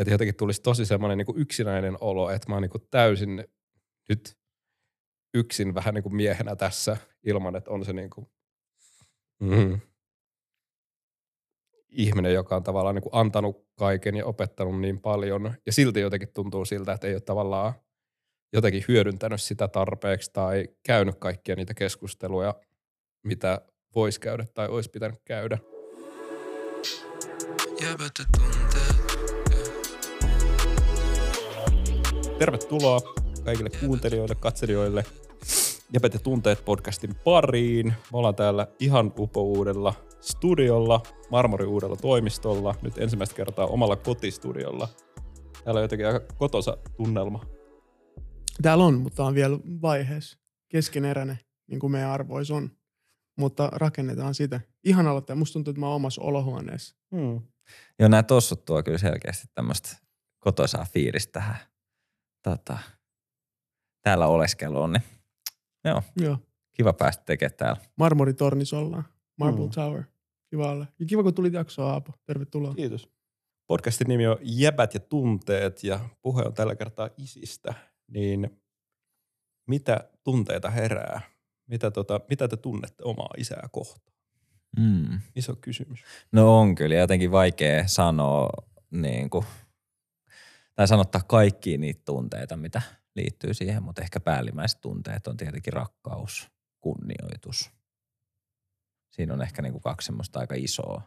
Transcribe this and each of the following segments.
että jotenkin tulisi tosi semmoinen niin yksinäinen olo, että mä oon niin täysin nyt yksin vähän niin kuin miehenä tässä ilman, että on se niin kuin, mm, ihminen, joka on tavallaan niin kuin antanut kaiken ja opettanut niin paljon. Ja silti jotenkin tuntuu siltä, että ei ole tavallaan jotenkin hyödyntänyt sitä tarpeeksi tai käynyt kaikkia niitä keskusteluja, mitä voisi käydä tai olisi pitänyt käydä. Tervetuloa kaikille kuuntelijoille, katselijoille Jäpät ja tunteet podcastin pariin. Me ollaan täällä ihan upouudella studiolla, Marmori uudella toimistolla, nyt ensimmäistä kertaa omalla kotistudiolla. Täällä on jotenkin aika kotosa tunnelma. Täällä on, mutta on vielä vaiheessa keskeneräinen, niin kuin meidän arvois on. Mutta rakennetaan sitä. Ihan aloittaa. Musta tuntuu, että mä oon omassa olohuoneessa. Hmm. Joo, nämä tossut tuo kyllä selkeästi tämmöistä kotoisaa fiilistä tähän tota, täällä oleskeluun. Niin, joo, joo, kiva päästä tekemään täällä. Marmoritornis ollaan. Marble hmm. Tower. Kiva olla. Ja kiva, kun tulit jaksoa, Aapo. Tervetuloa. Kiitos. Podcastin nimi on Jäbät ja tunteet ja puhe on tällä kertaa isistä. Niin mitä tunteita herää? Mitä, tota, mitä te tunnette omaa isää kohtaan? Mm. Iso kysymys. No on kyllä jotenkin vaikea sanoa niin kuin, tai sanottaa kaikkia niitä tunteita, mitä liittyy siihen, mutta ehkä päällimmäiset tunteet on tietenkin rakkaus, kunnioitus. Siinä on ehkä niin kuin kaksi semmoista aika isoa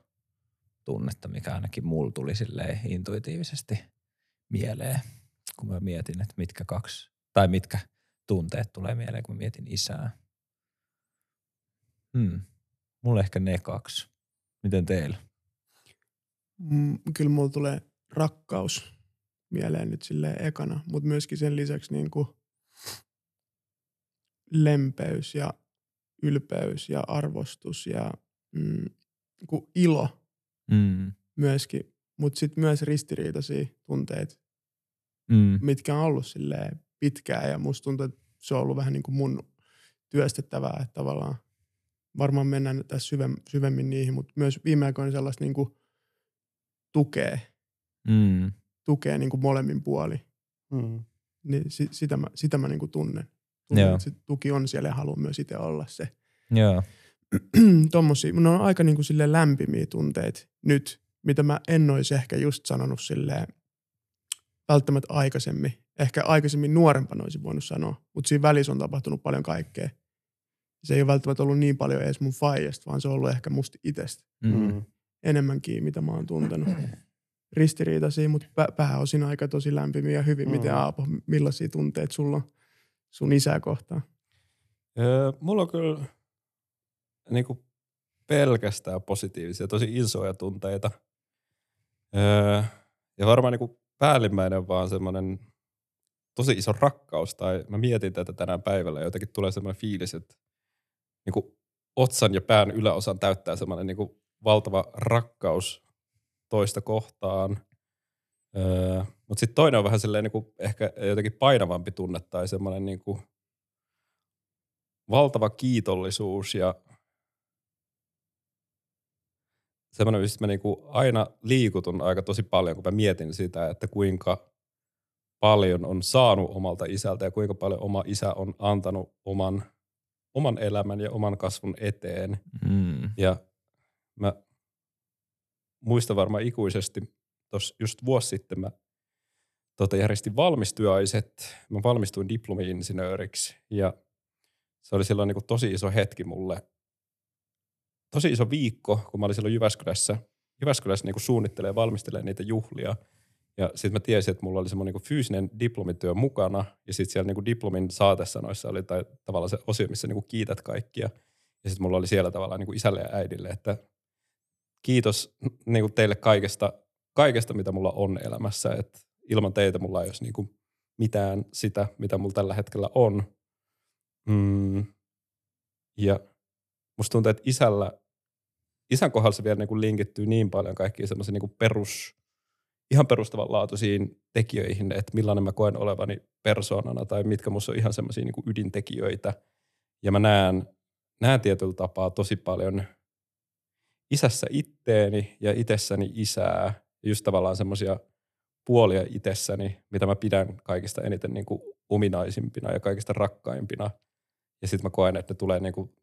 tunnetta, mikä ainakin mulla tuli silleen intuitiivisesti mieleen, kun mä mietin, että mitkä kaksi, tai mitkä tunteet tulee mieleen, kun mä mietin isää. Hmm. Mulle ehkä ne kaksi. Miten teillä? Mm, kyllä mulla tulee rakkaus mieleen nyt sille ekana, mutta myöskin sen lisäksi niin kuin lempeys ja ylpeys ja arvostus ja mm, niin kuin ilo mm. myöskin, mutta sitten myös ristiriitaisia tunteita, mm. mitkä on ollut sille pitkään ja musta tuntuu, että se on ollut vähän niin kuin mun työstettävää, että tavallaan varmaan mennään tässä syvemmin niihin, mutta myös viime aikoina sellaista niin kuin tukee, mm. Tukee niin kuin molemmin puoli. Mm. Niin si, sitä mä, sitä mä niin kuin tunnen. tunnen että se tuki on siellä ja haluan myös itse olla se. Joo. Tommosia, ne on aika niin kuin sille lämpimiä tunteita nyt, mitä mä en olisi ehkä just sanonut silleen välttämättä aikaisemmin. Ehkä aikaisemmin nuorempana olisin voinut sanoa, mutta siinä välissä on tapahtunut paljon kaikkea se ei ole välttämättä ollut niin paljon edes mun faijasta, vaan se on ollut ehkä musta itsestä mm. enemmänkin, mitä mä oon tuntenut. Ristiriitaisia, mutta pä- pääosin aika tosi lämpimiä ja hyvin. Mm. Miten Aapo, millaisia tunteet sulla on sun isää kohtaan? Öö, mulla on kyllä niin kuin pelkästään positiivisia, tosi isoja tunteita. Öö, ja varmaan niin kuin päällimmäinen vaan semmoinen tosi iso rakkaus. Tai mä mietin tätä tänään päivällä ja jotenkin tulee semmoinen fiilis, että niin kuin otsan ja pään yläosan täyttää semmoinen niin kuin valtava rakkaus toista kohtaan. Öö, Mutta sitten toinen on vähän silleen niin kuin ehkä jotenkin painavampi tunne tai semmoinen niin kuin valtava kiitollisuus ja semmoinen, mistä mä niinku aina liikutun aika tosi paljon, kun mä mietin sitä, että kuinka paljon on saanut omalta isältä ja kuinka paljon oma isä on antanut oman oman elämän ja oman kasvun eteen. Mm. Ja mä muistan varmaan ikuisesti, tuossa just vuosi sitten mä tota, järjestin valmistyöiset. Mä valmistuin diplomi-insinööriksi ja se oli silloin niin kuin tosi iso hetki mulle. Tosi iso viikko, kun mä olin silloin Jyväskylässä. Jyväskylässä niin kuin suunnittelee ja valmistelee niitä juhlia – ja sitten mä tiesin, että mulla oli semmoinen niin fyysinen diplomityö mukana, ja sitten siellä niin diplomin saatesanoissa oli tai, tavallaan se osio, missä niin kiität kaikkia. Ja sitten mulla oli siellä tavallaan niin isälle ja äidille, että kiitos niin teille kaikesta, kaikesta, mitä mulla on elämässä. Että ilman teitä mulla ei olisi niin mitään sitä, mitä mulla tällä hetkellä on. Mm. Ja musta tuntuu, että isällä, isän kohdalla se vielä niin linkittyy niin paljon kaikkiin semmoisiin niin perus ihan perustavanlaatuisiin tekijöihin, että millainen mä koen olevani persoonana tai mitkä musta on ihan semmoisia niin ydintekijöitä. Ja mä näen, näen tietyllä tapaa tosi paljon isässä itteeni ja itsessäni isää. Ja just tavallaan semmoisia puolia itsessäni, mitä mä pidän kaikista eniten niin kuin ominaisimpina ja kaikista rakkaimpina. Ja sitten mä koen, että ne tulee niin kuin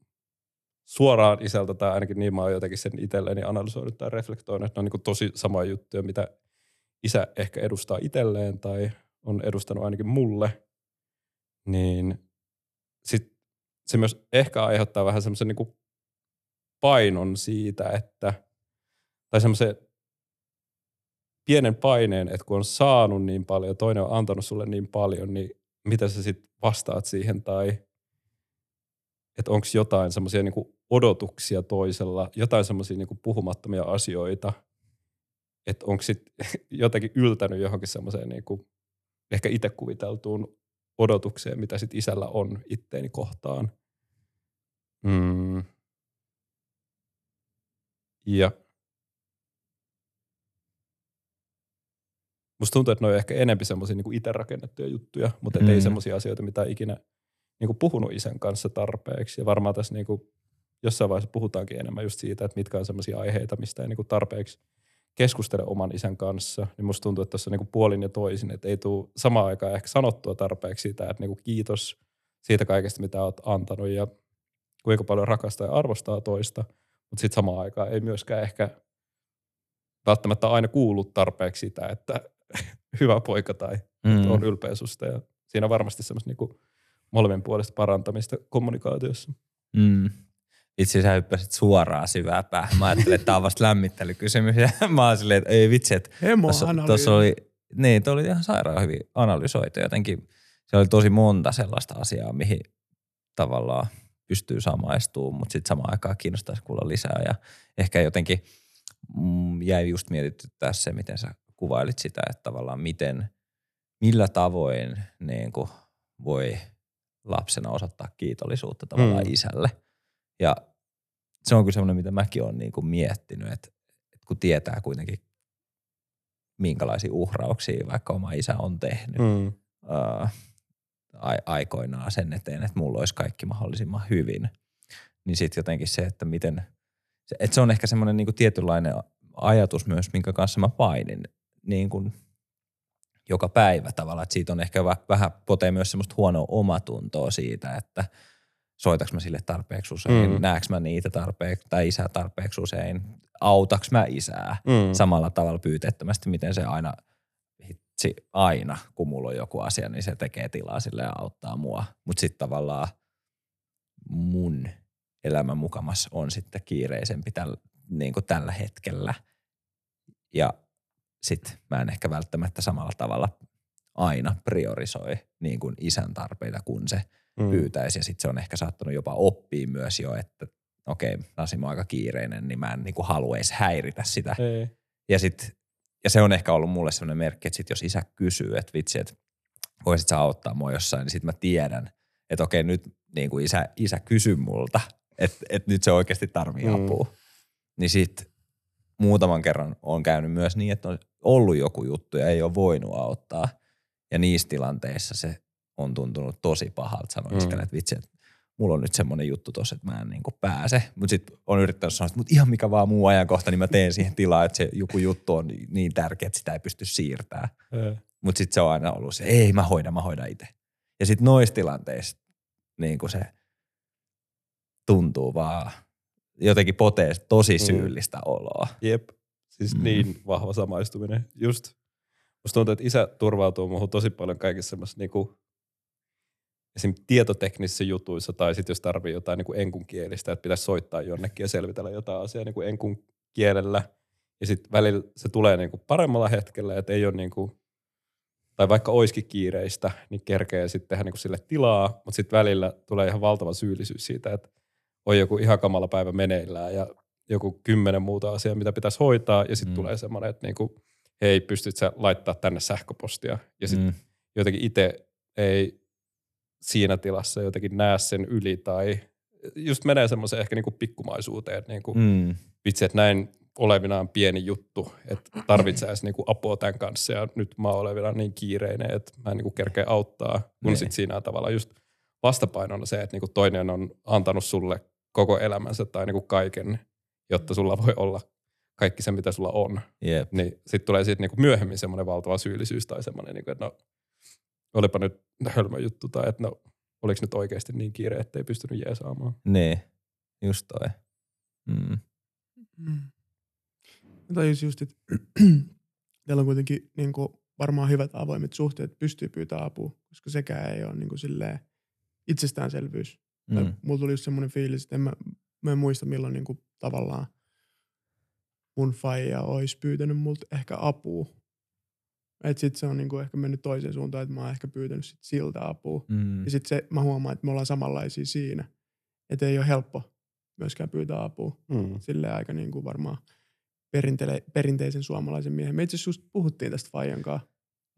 suoraan isältä, tai ainakin niin mä oon jotenkin sen itselleni analysoinut tai reflektoinut, että ne on niin kuin tosi sama juttuja, mitä isä ehkä edustaa itselleen tai on edustanut ainakin mulle, niin sit se myös ehkä aiheuttaa vähän semmoisen niin painon siitä, että, tai semmoisen pienen paineen, että kun on saanut niin paljon toinen on antanut sulle niin paljon, niin mitä sä sitten vastaat siihen tai että onko jotain semmoisia niin odotuksia toisella, jotain semmoisia niin puhumattomia asioita, että onko sitten jotenkin yltänyt johonkin semmoiseen niin ehkä itse kuviteltuun odotukseen, mitä sitten isällä on itteeni kohtaan. Mm. Ja musta tuntuu, että ne on ehkä enemmän semmoisia niin itse rakennettuja juttuja, mutta mm. ei semmoisia asioita, mitä ikinä niin kuin puhunut isän kanssa tarpeeksi. Ja varmaan tässä niin kuin jossain vaiheessa puhutaankin enemmän just siitä, että mitkä on semmoisia aiheita, mistä ei niin kuin tarpeeksi keskustele oman isän kanssa. Niin musta tuntuu, että tuossa niin kuin puolin ja toisin, että ei tule samaan aikaan ehkä sanottua tarpeeksi sitä, että niin kuin kiitos siitä kaikesta, mitä olet antanut ja kuinka paljon rakastaa ja arvostaa toista, mutta sitten samaan aikaan ei myöskään ehkä välttämättä aina kuullut tarpeeksi sitä, että hyvä poika tai mm. on ylpeä susta. Ja siinä on varmasti semmoista niinku molemmin puolesta parantamista kommunikaatiossa. Mm. Itse sä hyppäsit suoraan syvää päähän. Mä ajattelin, että tämä on vasta lämmittelykysymys. Ja mä oon silleen, että ei vitsi, että tuossa oli, niin, oli ihan sairaan hyvin analysoitu. Jotenkin se oli tosi monta sellaista asiaa, mihin tavallaan pystyy samaistumaan, mutta sitten samaan aikaan kiinnostaisi kuulla lisää. Ja ehkä jotenkin mm, jäi just mietityttää se, miten sä kuvailit sitä, että tavallaan miten, millä tavoin niin kuin voi lapsena osoittaa kiitollisuutta tavallaan mm. isälle. Ja se on kyllä semmoinen, mitä mäkin olen niin kuin miettinyt, että, että kun tietää kuitenkin, minkälaisia uhrauksia vaikka oma isä on tehnyt mm. uh, aikoinaan sen eteen, että mulla olisi kaikki mahdollisimman hyvin, niin sitten jotenkin se, että miten, että se on ehkä semmoinen niin tietynlainen ajatus myös, minkä kanssa mä painin niin kuin joka päivä tavallaan, että siitä on ehkä vähän potee myös semmoista huonoa omatuntoa siitä, että soitaks mä sille tarpeeksi usein, mm. näeks mä niitä tarpeeksi tai isää tarpeeksi usein, autaks mä isää mm. samalla tavalla pyyteettömästi, miten se aina hitsi aina, kun mulla on joku asia, niin se tekee tilaa sille ja auttaa mua. Mutta sitten tavallaan mun elämä mukamas on sitten kiireisempi täl, niin kuin tällä hetkellä. Ja sitten mä en ehkä välttämättä samalla tavalla aina priorisoi niin kuin isän tarpeita, kun se mm. pyytäisi. Ja sitten se on ehkä saattanut jopa oppia myös jo, että okei, okay, Nasimo on aika kiireinen, niin mä en niin kuin haluaisi häiritä sitä. Ei. Ja, sit, ja se on ehkä ollut mulle sellainen merkki, että sit jos isä kysyy, että vitsi, että voisit sä auttaa mua jossain, niin sitten mä tiedän, että okei, nyt niin kuin isä, isä kysy multa, että, että nyt se oikeasti tarvii mm. apua. Niin sitten muutaman kerran on käynyt myös niin, että on ollut joku juttu ja ei ole voinut auttaa. Ja niissä tilanteissa se on tuntunut tosi pahalta sanoa mm. että vitsi, että mulla on nyt semmoinen juttu tossa, että mä en niin pääse. Mutta sitten on yrittänyt sanoa, että mut ihan mikä vaan muu ajankohta, niin mä teen siihen tilaa, että se joku juttu on niin tärkeä, että sitä ei pysty siirtämään. Mutta sitten se on aina ollut se, ei mä hoidan, mä hoidan itse. Ja sitten noissa tilanteissa niin se tuntuu vaan jotenkin potee tosi mm. syyllistä mm. oloa. Jep, siis mm. niin vahva samaistuminen. Just, musta tuntuu, että isä turvautuu muuhun tosi paljon kaikissa semmoisessa niinku, esimerkiksi tietoteknisissä jutuissa tai sitten jos tarvii jotain niinku enkun kielistä, että pitäisi soittaa jonnekin ja selvitellä jotain asiaa niinku enkun kielellä. Ja sitten välillä se tulee niinku paremmalla hetkellä, että ei ole niinku, tai vaikka oiskin kiireistä, niin kerkee sitten tehdä niinku sille tilaa, mutta sitten välillä tulee ihan valtava syyllisyys siitä, että on joku ihan kamala päivä meneillään ja joku kymmenen muuta asiaa, mitä pitäisi hoitaa, ja sitten mm. tulee semmoinen, että niinku, hei, pystyt sä laittaa tänne sähköpostia, ja sitten mm. jotenkin itse ei siinä tilassa jotenkin näe sen yli, tai just menee semmoiseen ehkä niinku pikkumaisuuteen, niinku, mm. vitsi, että näin olevinaan pieni juttu, että tarvitsee niinku apua tämän kanssa, ja nyt mä oon olevinaan niin kiireinen, että mä en niinku kerkeä auttaa, kun niin. sitten siinä on tavallaan just vastapainona se, että niinku toinen on antanut sulle koko elämänsä tai niinku kaiken, jotta sulla voi olla kaikki se, mitä sulla on. Yep. Niin sitten tulee siitä niinku myöhemmin semmoinen valtava syyllisyys tai semmoinen, niinku, että no, olipa nyt hölmö juttu tai että no, oliko nyt oikeasti niin kiire, ettei pystynyt jeesaamaan. Niin, just toi. Mm. Mm. Tajus just, että teillä on kuitenkin niin kuin, varmaan hyvät avoimet suhteet, pystyy pyytämään apua, koska sekään ei ole niin kuin, silleen, itsestäänselvyys. Mm. mulla tuli just semmoinen fiilis, että en mä, mä en muista milloin niin kuin, tavallaan mun faija olisi pyytänyt multa ehkä apua. Että sit se on niinku ehkä mennyt toiseen suuntaan, että mä oon ehkä pyytänyt sit siltä apua. Mm. Ja sit se, mä huomaan, että me ollaan samanlaisia siinä. Että ei ole helppo myöskään pyytää apua. Mm. Silleen aika niinku varmaan perinteisen suomalaisen miehen. Me itse asiassa puhuttiin tästä Fajan kanssa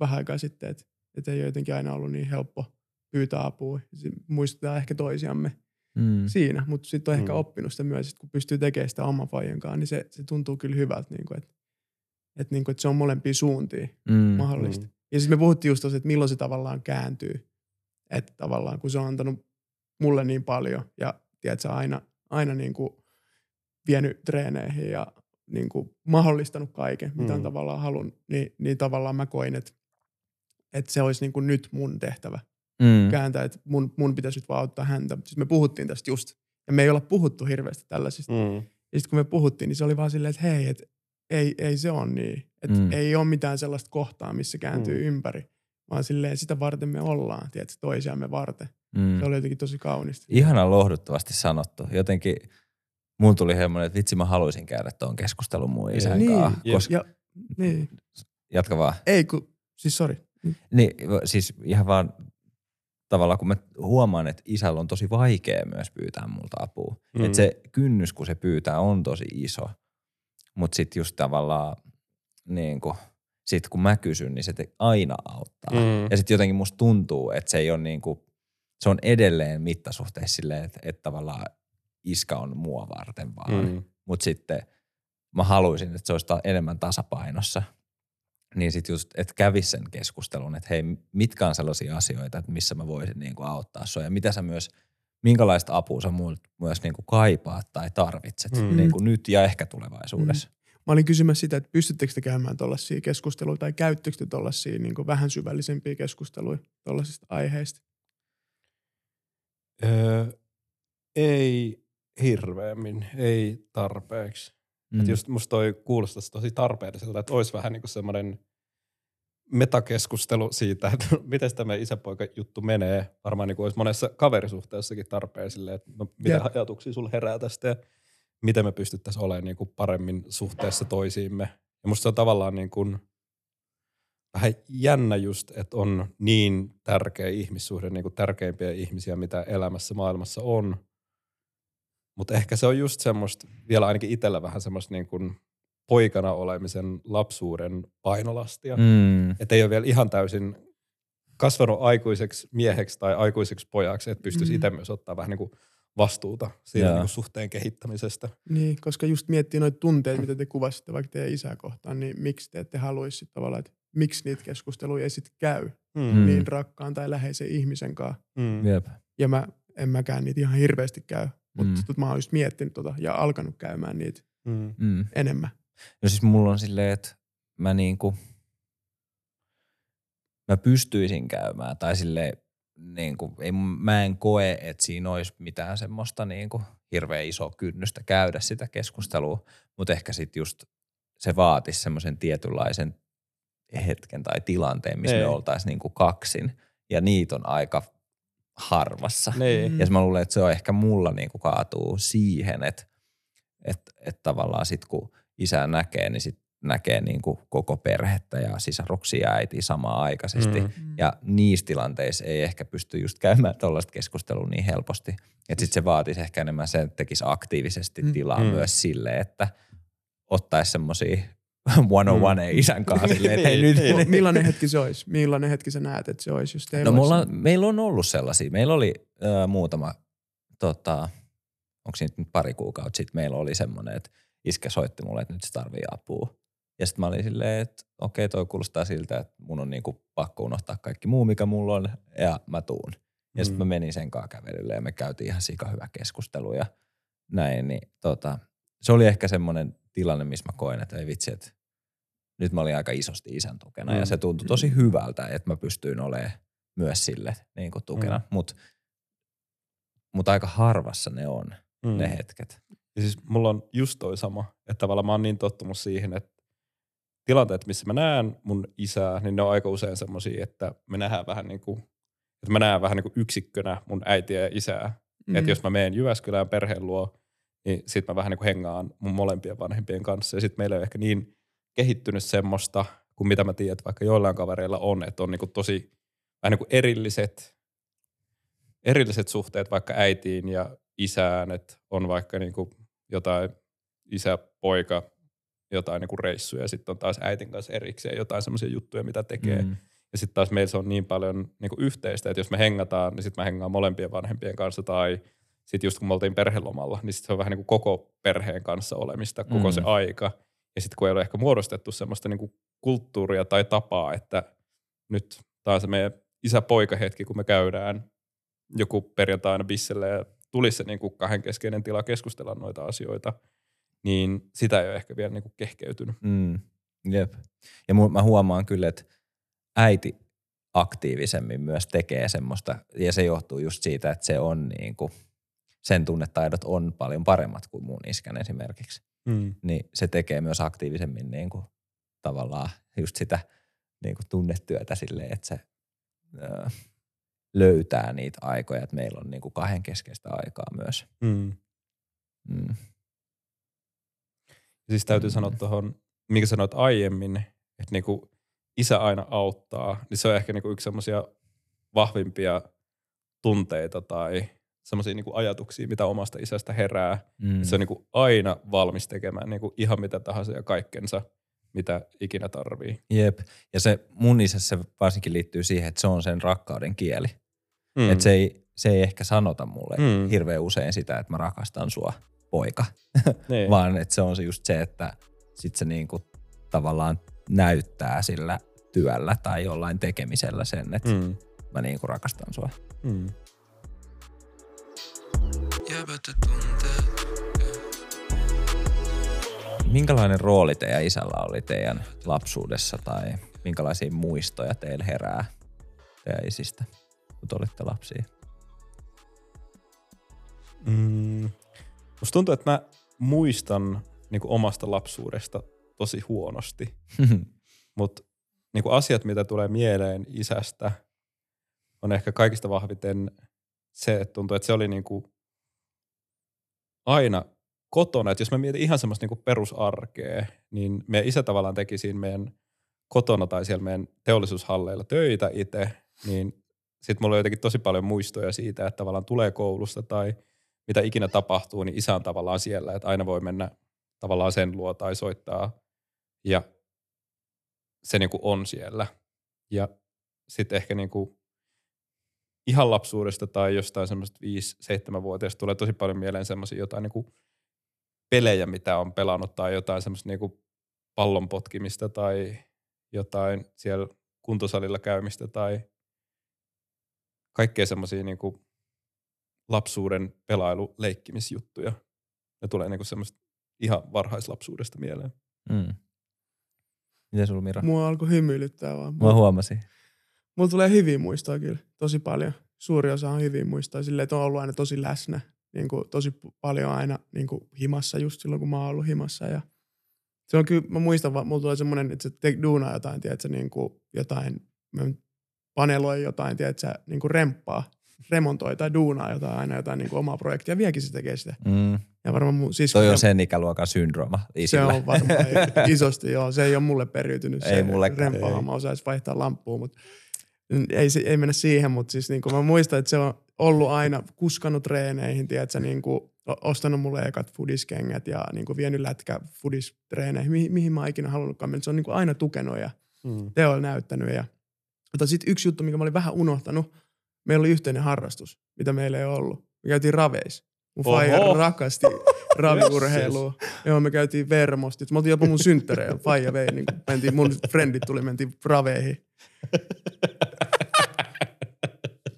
vähän aikaa sitten, että, että ei ole jotenkin aina ollut niin helppo pyytää apua. Muistetaan ehkä toisiamme mm. siinä, mutta sitten on ehkä mm. oppinut sitä myös, että kun pystyy tekemään sitä oman Fajan kanssa, niin se, se tuntuu kyllä hyvältä, niin kuin, että, että, niin kuin, että se on molempia suuntia mm. mahdollista. Mm. Ja sitten me puhuttiin just tosi, että milloin se tavallaan kääntyy. Että tavallaan kun se on antanut mulle niin paljon ja tiedätkö, aina, aina niin kuin vienyt treeneihin ja niin kuin mahdollistanut kaiken, mitä mm. on tavallaan halunnut, niin, niin tavallaan mä koin, että, että se olisi niin kuin nyt mun tehtävä mm. kääntää, että mun, mun pitäisi nyt vaan auttaa häntä. Siis me puhuttiin tästä just, ja me ei olla puhuttu hirveästi tällaisista. Mm. Ja sitten kun me puhuttiin, niin se oli vaan silleen, että hei, että ei, ei se ole niin. Että mm. ei ole mitään sellaista kohtaa, missä kääntyy mm. ympäri, vaan silleen sitä varten me ollaan, tiedätkö, toisiamme varten. Mm. Se oli jotenkin tosi kaunista. Ihana lohduttavasti sanottu. Jotenkin – mun tuli semmoinen, että vitsi mä haluaisin käydä tuon keskustelun mun isän niin, kanssa. Koska... Ja, niin. Jatka vaan. Ei kun, siis sori. Niin, siis ihan vaan tavallaan kun mä huomaan, että isällä on tosi vaikea myös pyytää multa apua. Mm. Että se kynnys, kun se pyytää, on tosi iso. Mutta sitten just tavallaan niin kuin, sit kun mä kysyn, niin se te aina auttaa. Mm. Ja sitten jotenkin musta tuntuu, että se ei ole niin kuin, se on edelleen mittasuhteessa silleen, että, että tavallaan iska on mua varten vaan. Mm. Mutta sitten mä haluaisin, että se olisi enemmän tasapainossa. Niin sitten just, että kävisi sen keskustelun, että hei, mitkä on sellaisia asioita, että missä mä voisin niin kuin auttaa sua ja mitä sä myös, minkälaista apua sä myös niin kuin kaipaat tai tarvitset mm. niin kuin nyt ja ehkä tulevaisuudessa. Mm. Mä olin kysymässä sitä, että pystyttekö te käymään tuollaisia keskusteluja tai käyttekö te tuollaisia niin vähän syvällisempiä keskusteluja tuollaisista aiheista? Öö, ei hirveämmin, ei tarpeeksi. Mm. Et just musta toi kuulostaisi tosi tarpeelliselta, että olisi vähän niin kuin semmoinen metakeskustelu siitä, että miten tämä isäpoika juttu menee. Varmaan niin kuin olisi monessa kaverisuhteessakin tarpeen sille, että no, mitä yeah. ajatuksia sulla herää tästä ja miten me pystyttäisiin olemaan niin kuin paremmin suhteessa toisiimme. Ja musta se on tavallaan niin kuin vähän jännä just, että on niin tärkeä ihmissuhde, niin kuin tärkeimpiä ihmisiä, mitä elämässä maailmassa on – mutta ehkä se on just semmoista, vielä ainakin itsellä vähän semmoista niin kuin poikana olemisen lapsuuden painolastia. Mm. Että ei ole vielä ihan täysin kasvanut aikuiseksi mieheksi tai aikuiseksi pojaksi, että pystyisi mm. itse myös ottaa vähän niin kuin vastuuta siitä niin kuin suhteen kehittämisestä. Niin, koska just miettii noita tunteita, mitä te kuvasitte vaikka teidän isää kohtaan, niin miksi te ette haluaisi tavallaan, että miksi niitä keskusteluja ei sitten käy mm. niin rakkaan tai läheisen ihmisen kanssa. Mm. Ja mä en mäkään niitä ihan hirveästi käy, mutta mm. mä oon just miettinyt tota ja alkanut käymään niitä mm. mm. enemmän. No siis mulla on silleen, että mä niinku, mä pystyisin käymään tai silleen, niinku, ei, mä en koe, että siinä olisi mitään semmoista niinku hirveän isoa kynnystä käydä sitä keskustelua, mutta ehkä sitten just se vaatisi semmoisen tietynlaisen hetken tai tilanteen, missä ei. me oltaisiin niinku kaksin. Ja niitä on aika harvassa. Niin. Ja mä luulen, että se on ehkä mulla niin kuin kaatuu siihen, että että että tavallaan sit kun isä näkee, niin sit näkee niin kuin koko perhettä ja sisaruksia ja äiti samaan aikaisesti. Mm. mm. Ja niissä tilanteissa ei ehkä pysty just käymään tuollaista keskustelua niin helposti. Että sitten se vaatisi ehkä enemmän sen, että tekisi aktiivisesti mm. tilaa mm. myös sille, että ottaisi semmoisia one on one mm. isän kanssa. Silleen, että hei, nyt. Niin. Millainen hetki se olisi? Millainen hetki sä näet, että se olisi? Jos no mulla, meillä on ollut sellaisia. Meillä oli äh, muutama, tota, onko se nyt pari kuukautta sitten, meillä oli semmoinen, että iskä soitti mulle, että nyt se tarvii apua. Ja sitten mä olin silleen, että okei, toi kuulostaa siltä, että mun on niinku pakko unohtaa kaikki muu, mikä mulla on, ja mä tuun. Ja sitten mm. mä menin sen kanssa kävelylle ja me käytiin ihan sika hyvä keskustelu ja näin, niin tota, se oli ehkä semmoinen tilanne, missä mä koin, että ei vitsi, että nyt mä olin aika isosti isän tukena mm. ja se tuntui tosi mm. hyvältä, että mä pystyin olemaan myös sille niin kuin tukena. Mm. Mutta mut aika harvassa ne on, mm. ne hetket. Ja siis mulla on just toi sama, että tavallaan mä oon niin tottunut siihen, että tilanteet, missä mä näen mun isää, niin ne on aika usein semmoisia, että me nähdään vähän niin kuin, että mä näen vähän niin kuin yksikkönä mun äitiä ja isää. Mm. Että jos mä menen Jyväskylään perheen luo, niin sit mä vähän niin kuin hengaan mun molempien vanhempien kanssa. Ja sit meillä on ehkä niin kehittynyt semmoista, kuin mitä mä tiedän, että vaikka joillain kavereilla on, että on niin kuin tosi vähän niin kuin erilliset, erilliset suhteet vaikka äitiin ja isään, että on vaikka niin kuin jotain isä-poika jotain niin kuin reissuja ja sitten on taas äitin kanssa erikseen jotain semmoisia juttuja, mitä tekee. Mm. Ja sitten taas meillä se on niin paljon niin kuin yhteistä, että jos me hengataan, niin sitten mä hengaan molempien vanhempien kanssa tai sitten just kun me oltiin perhelomalla, niin sit se on vähän niin kuin koko perheen kanssa olemista koko mm. se aika. Ja sitten kun ei ole ehkä muodostettu semmoista niin kuin kulttuuria tai tapaa, että nyt taas se meidän isä-poika-hetki, kun me käydään joku perjantaina bisselle ja tulisi se niin kuin kahden keskeinen tila keskustella noita asioita, niin sitä ei ole ehkä vielä niin kuin kehkeytynyt. Mm, jep. Ja mä huomaan kyllä, että äiti aktiivisemmin myös tekee semmoista, ja se johtuu just siitä, että se on niin kuin, sen tunnetaidot on paljon paremmat kuin mun iskän esimerkiksi. Mm. Niin se tekee myös aktiivisemmin niin kuin, tavallaan just sitä niin kuin tunnetyötä silleen, että se ö, löytää niitä aikoja, että meillä on niin kuin kahden keskeistä aikaa myös. Mm. Mm. Siis täytyy mm. sanoa tuohon, mikä sanoit aiemmin, että niin kuin isä aina auttaa, niin se on ehkä niin kuin yksi semmoisia vahvimpia tunteita tai semmoisia niin ajatuksia, mitä omasta isästä herää. Mm. Se on niin kuin aina valmis tekemään niin kuin ihan mitä tahansa ja kaikkensa, mitä ikinä tarvii. Jep. Ja se mun isässä varsinkin liittyy siihen, että se on sen rakkauden kieli. Mm. Että se ei, se ei ehkä sanota mulle mm. hirveän usein sitä, että mä rakastan sua, poika. Niin. Vaan että se on se just se, että sit se niinku tavallaan näyttää sillä työllä tai jollain tekemisellä sen, että mm. mä niinku rakastan sua. Mm. Minkälainen rooli teidän isällä oli teidän lapsuudessa tai minkälaisia muistoja teillä herää teidän isistä, kun te olitte lapsia? Mm, musta tuntuu, että mä muistan niin omasta lapsuudesta tosi huonosti. Mutta niin asiat, mitä tulee mieleen isästä, on ehkä kaikista vahviten se, että tuntuu, että se oli niin kuin aina kotona. Että jos mä mietin ihan semmoista niin perusarkea, niin meidän isä tavallaan teki siinä meidän kotona tai siellä meidän teollisuushalleilla töitä itse, niin sitten mulla on jotenkin tosi paljon muistoja siitä, että tavallaan tulee koulusta tai mitä ikinä tapahtuu, niin isä on tavallaan siellä, että aina voi mennä tavallaan sen luo tai soittaa ja se niin kuin on siellä. Ja sitten ehkä niin kuin ihan lapsuudesta tai jostain semmoista 5-7-vuotiaasta tulee tosi paljon mieleen semmoisia jotain niin kuin pelejä, mitä on pelannut tai jotain semmoista niin pallon potkimista tai jotain siellä kuntosalilla käymistä tai kaikkea semmoisia niin kuin lapsuuden pelailu leikkimisjuttuja. Ne tulee niin kuin semmoista ihan varhaislapsuudesta mieleen. Mm. Miten sulla Mira? Mua alkoi hymyilyttää vaan. Mä huomasin. Mulla tulee hyvin muistoa kyllä, tosi paljon. Suuri osa on hyvin muistoa silleen, että on ollut aina tosi läsnä. Niin kuin, tosi paljon aina niin kuin, himassa just silloin, kun mä oon ollut himassa. Ja se on kyllä, mä muistan, vaan mulla tulee semmoinen, että se te duunaa jotain, tiedätkö, niin kuin jotain, mä paneloin jotain, tiedätkö, niin kuin remppaa, remontoi tai duunaa jotain aina jotain niin kuin omaa projektia, vieläkin se tekee sitä. Mm. Ja varmaan mun sisko... Toi on sen ikäluokan syndrooma isillä. Se on varmaan isosti, joo. Se ei ole mulle periytynyt. Ei mulle Rempaa, mä osaisin vaihtaa lamppua, mutta ei, ei mennä siihen, mutta siis niin kuin mä muistan, että se on ollut aina kuskannut treeneihin, tiedätkö, niin kuin ostanut mulle ekat fudiskengät ja niin kuin vienyt lätkä fudistreeneihin, mihin, mihin mä ikinä halunnutkaan mennä. Se on niin kuin aina tukenut ja mm. teolla näyttänyt. Ja, mutta sitten yksi juttu, mikä mä olin vähän unohtanut, meillä oli yhteinen harrastus, mitä meillä ei ollut. Me käytiin raveissa. Mun faija rakasti raviurheilua. Joo, me käytiin Vermostit. Mä oltiin jopa mun synttäreillä. Faija vei, niin mentiin, mun frendit tuli, mentiin raveihin.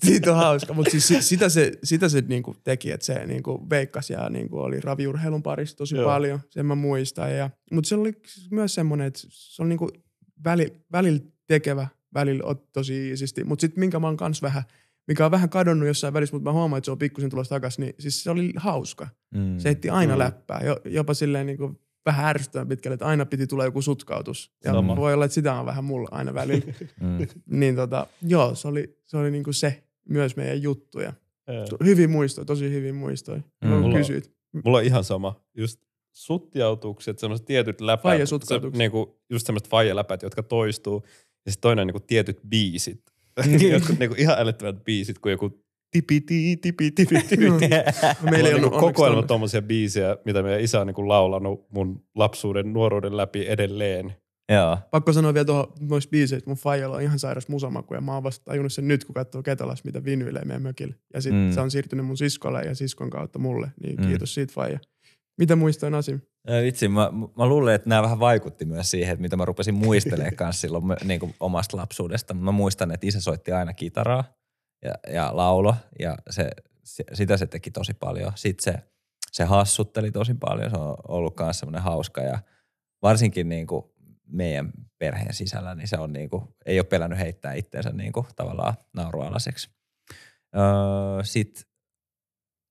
siitä on hauska, mutta siis sitä se, sitä se niinku teki, että se niinku veikkasi ja niinku oli raviurheilun parissa tosi Joo. paljon, sen mä muistan. Ja, mutta se oli myös semmoinen, että se oli niinku välillä, välillä tekevä, välillä tosi iisisti, mutta sitten minkä mä oon kans vähän, mikä on vähän kadonnut jossain välissä, mutta mä huomaan, että se on pikkusen tulossa takaisin, niin siis se oli hauska. Mm. Se heitti aina mm. läppää, jopa silleen niinku vähän ärsyttävän pitkälle, että aina piti tulla joku sutkautus. Ja Sama. voi olla, että sitä on vähän mulla aina välillä. mm. Niin tota, joo, se oli, se oli niinku se myös meidän juttuja. Hyvin muistoja, tosi hyvin muistoja. Mm. Mulla, kysyit. Mulla on ihan sama. Just sutjautukset, sellaiset tietyt läpät. Se, niinku, just sellaiset faijaläpät, jotka toistuu. Ja sitten toinen on niinku tietyt biisit. Jotkut niinku ihan älyttömät biisit, kuin joku tipi tipi tipi tipi tipi. Meillä ei ollut kokoelma tuommoisia biisejä, mitä meidän isä on niinku laulanut mun lapsuuden, nuoruuden läpi edelleen. Joo. Pakko sanoa vielä tuohon noista biiseistä, mun faijalla on ihan sairas musamaku ja mä oon vasta tajunnut sen nyt, kun katsoo Ketalas, mitä vinyilejä meidän mökillä. Ja sitten mm. se on siirtynyt mun siskolle ja siskon kautta mulle, niin mm. kiitos siitä faija. Mitä muistoin Asim? Vitsi, mä, mä luulen, että nämä vähän vaikutti myös siihen, että mitä mä rupesin muistelemaan kanssa silloin niin kuin omasta lapsuudesta. Mä muistan, että isä soitti aina kitaraa ja, ja laulo ja se, se, sitä se teki tosi paljon. Sitten se, se hassutteli tosi paljon, se on ollut myös semmoinen hauska ja varsinkin niin kuin meidän perheen sisällä, niin se on niin kuin, ei ole pelännyt heittää itseensä niin kuin tavallaan naurualaseksi. Öö, Sitten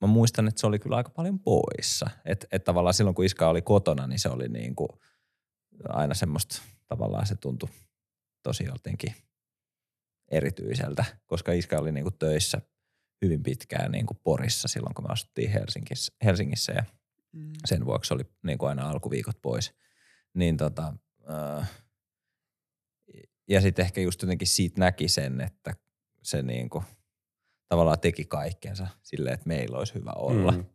mä muistan, että se oli kyllä aika paljon poissa. Että et tavallaan silloin, kun iska oli kotona, niin se oli niin kuin aina semmoista, tavallaan se tuntui tosi jotenkin erityiseltä, koska iska oli niin kuin töissä hyvin pitkään niin kuin Porissa silloin, kun me asuttiin Helsingissä, Helsingissä ja mm. sen vuoksi oli niin kuin aina alkuviikot pois. Niin tota, äh, ja sitten ehkä just jotenkin siitä näki sen, että se niin kuin tavallaan teki kaikkensa silleen, että meillä olisi hyvä olla. Mm.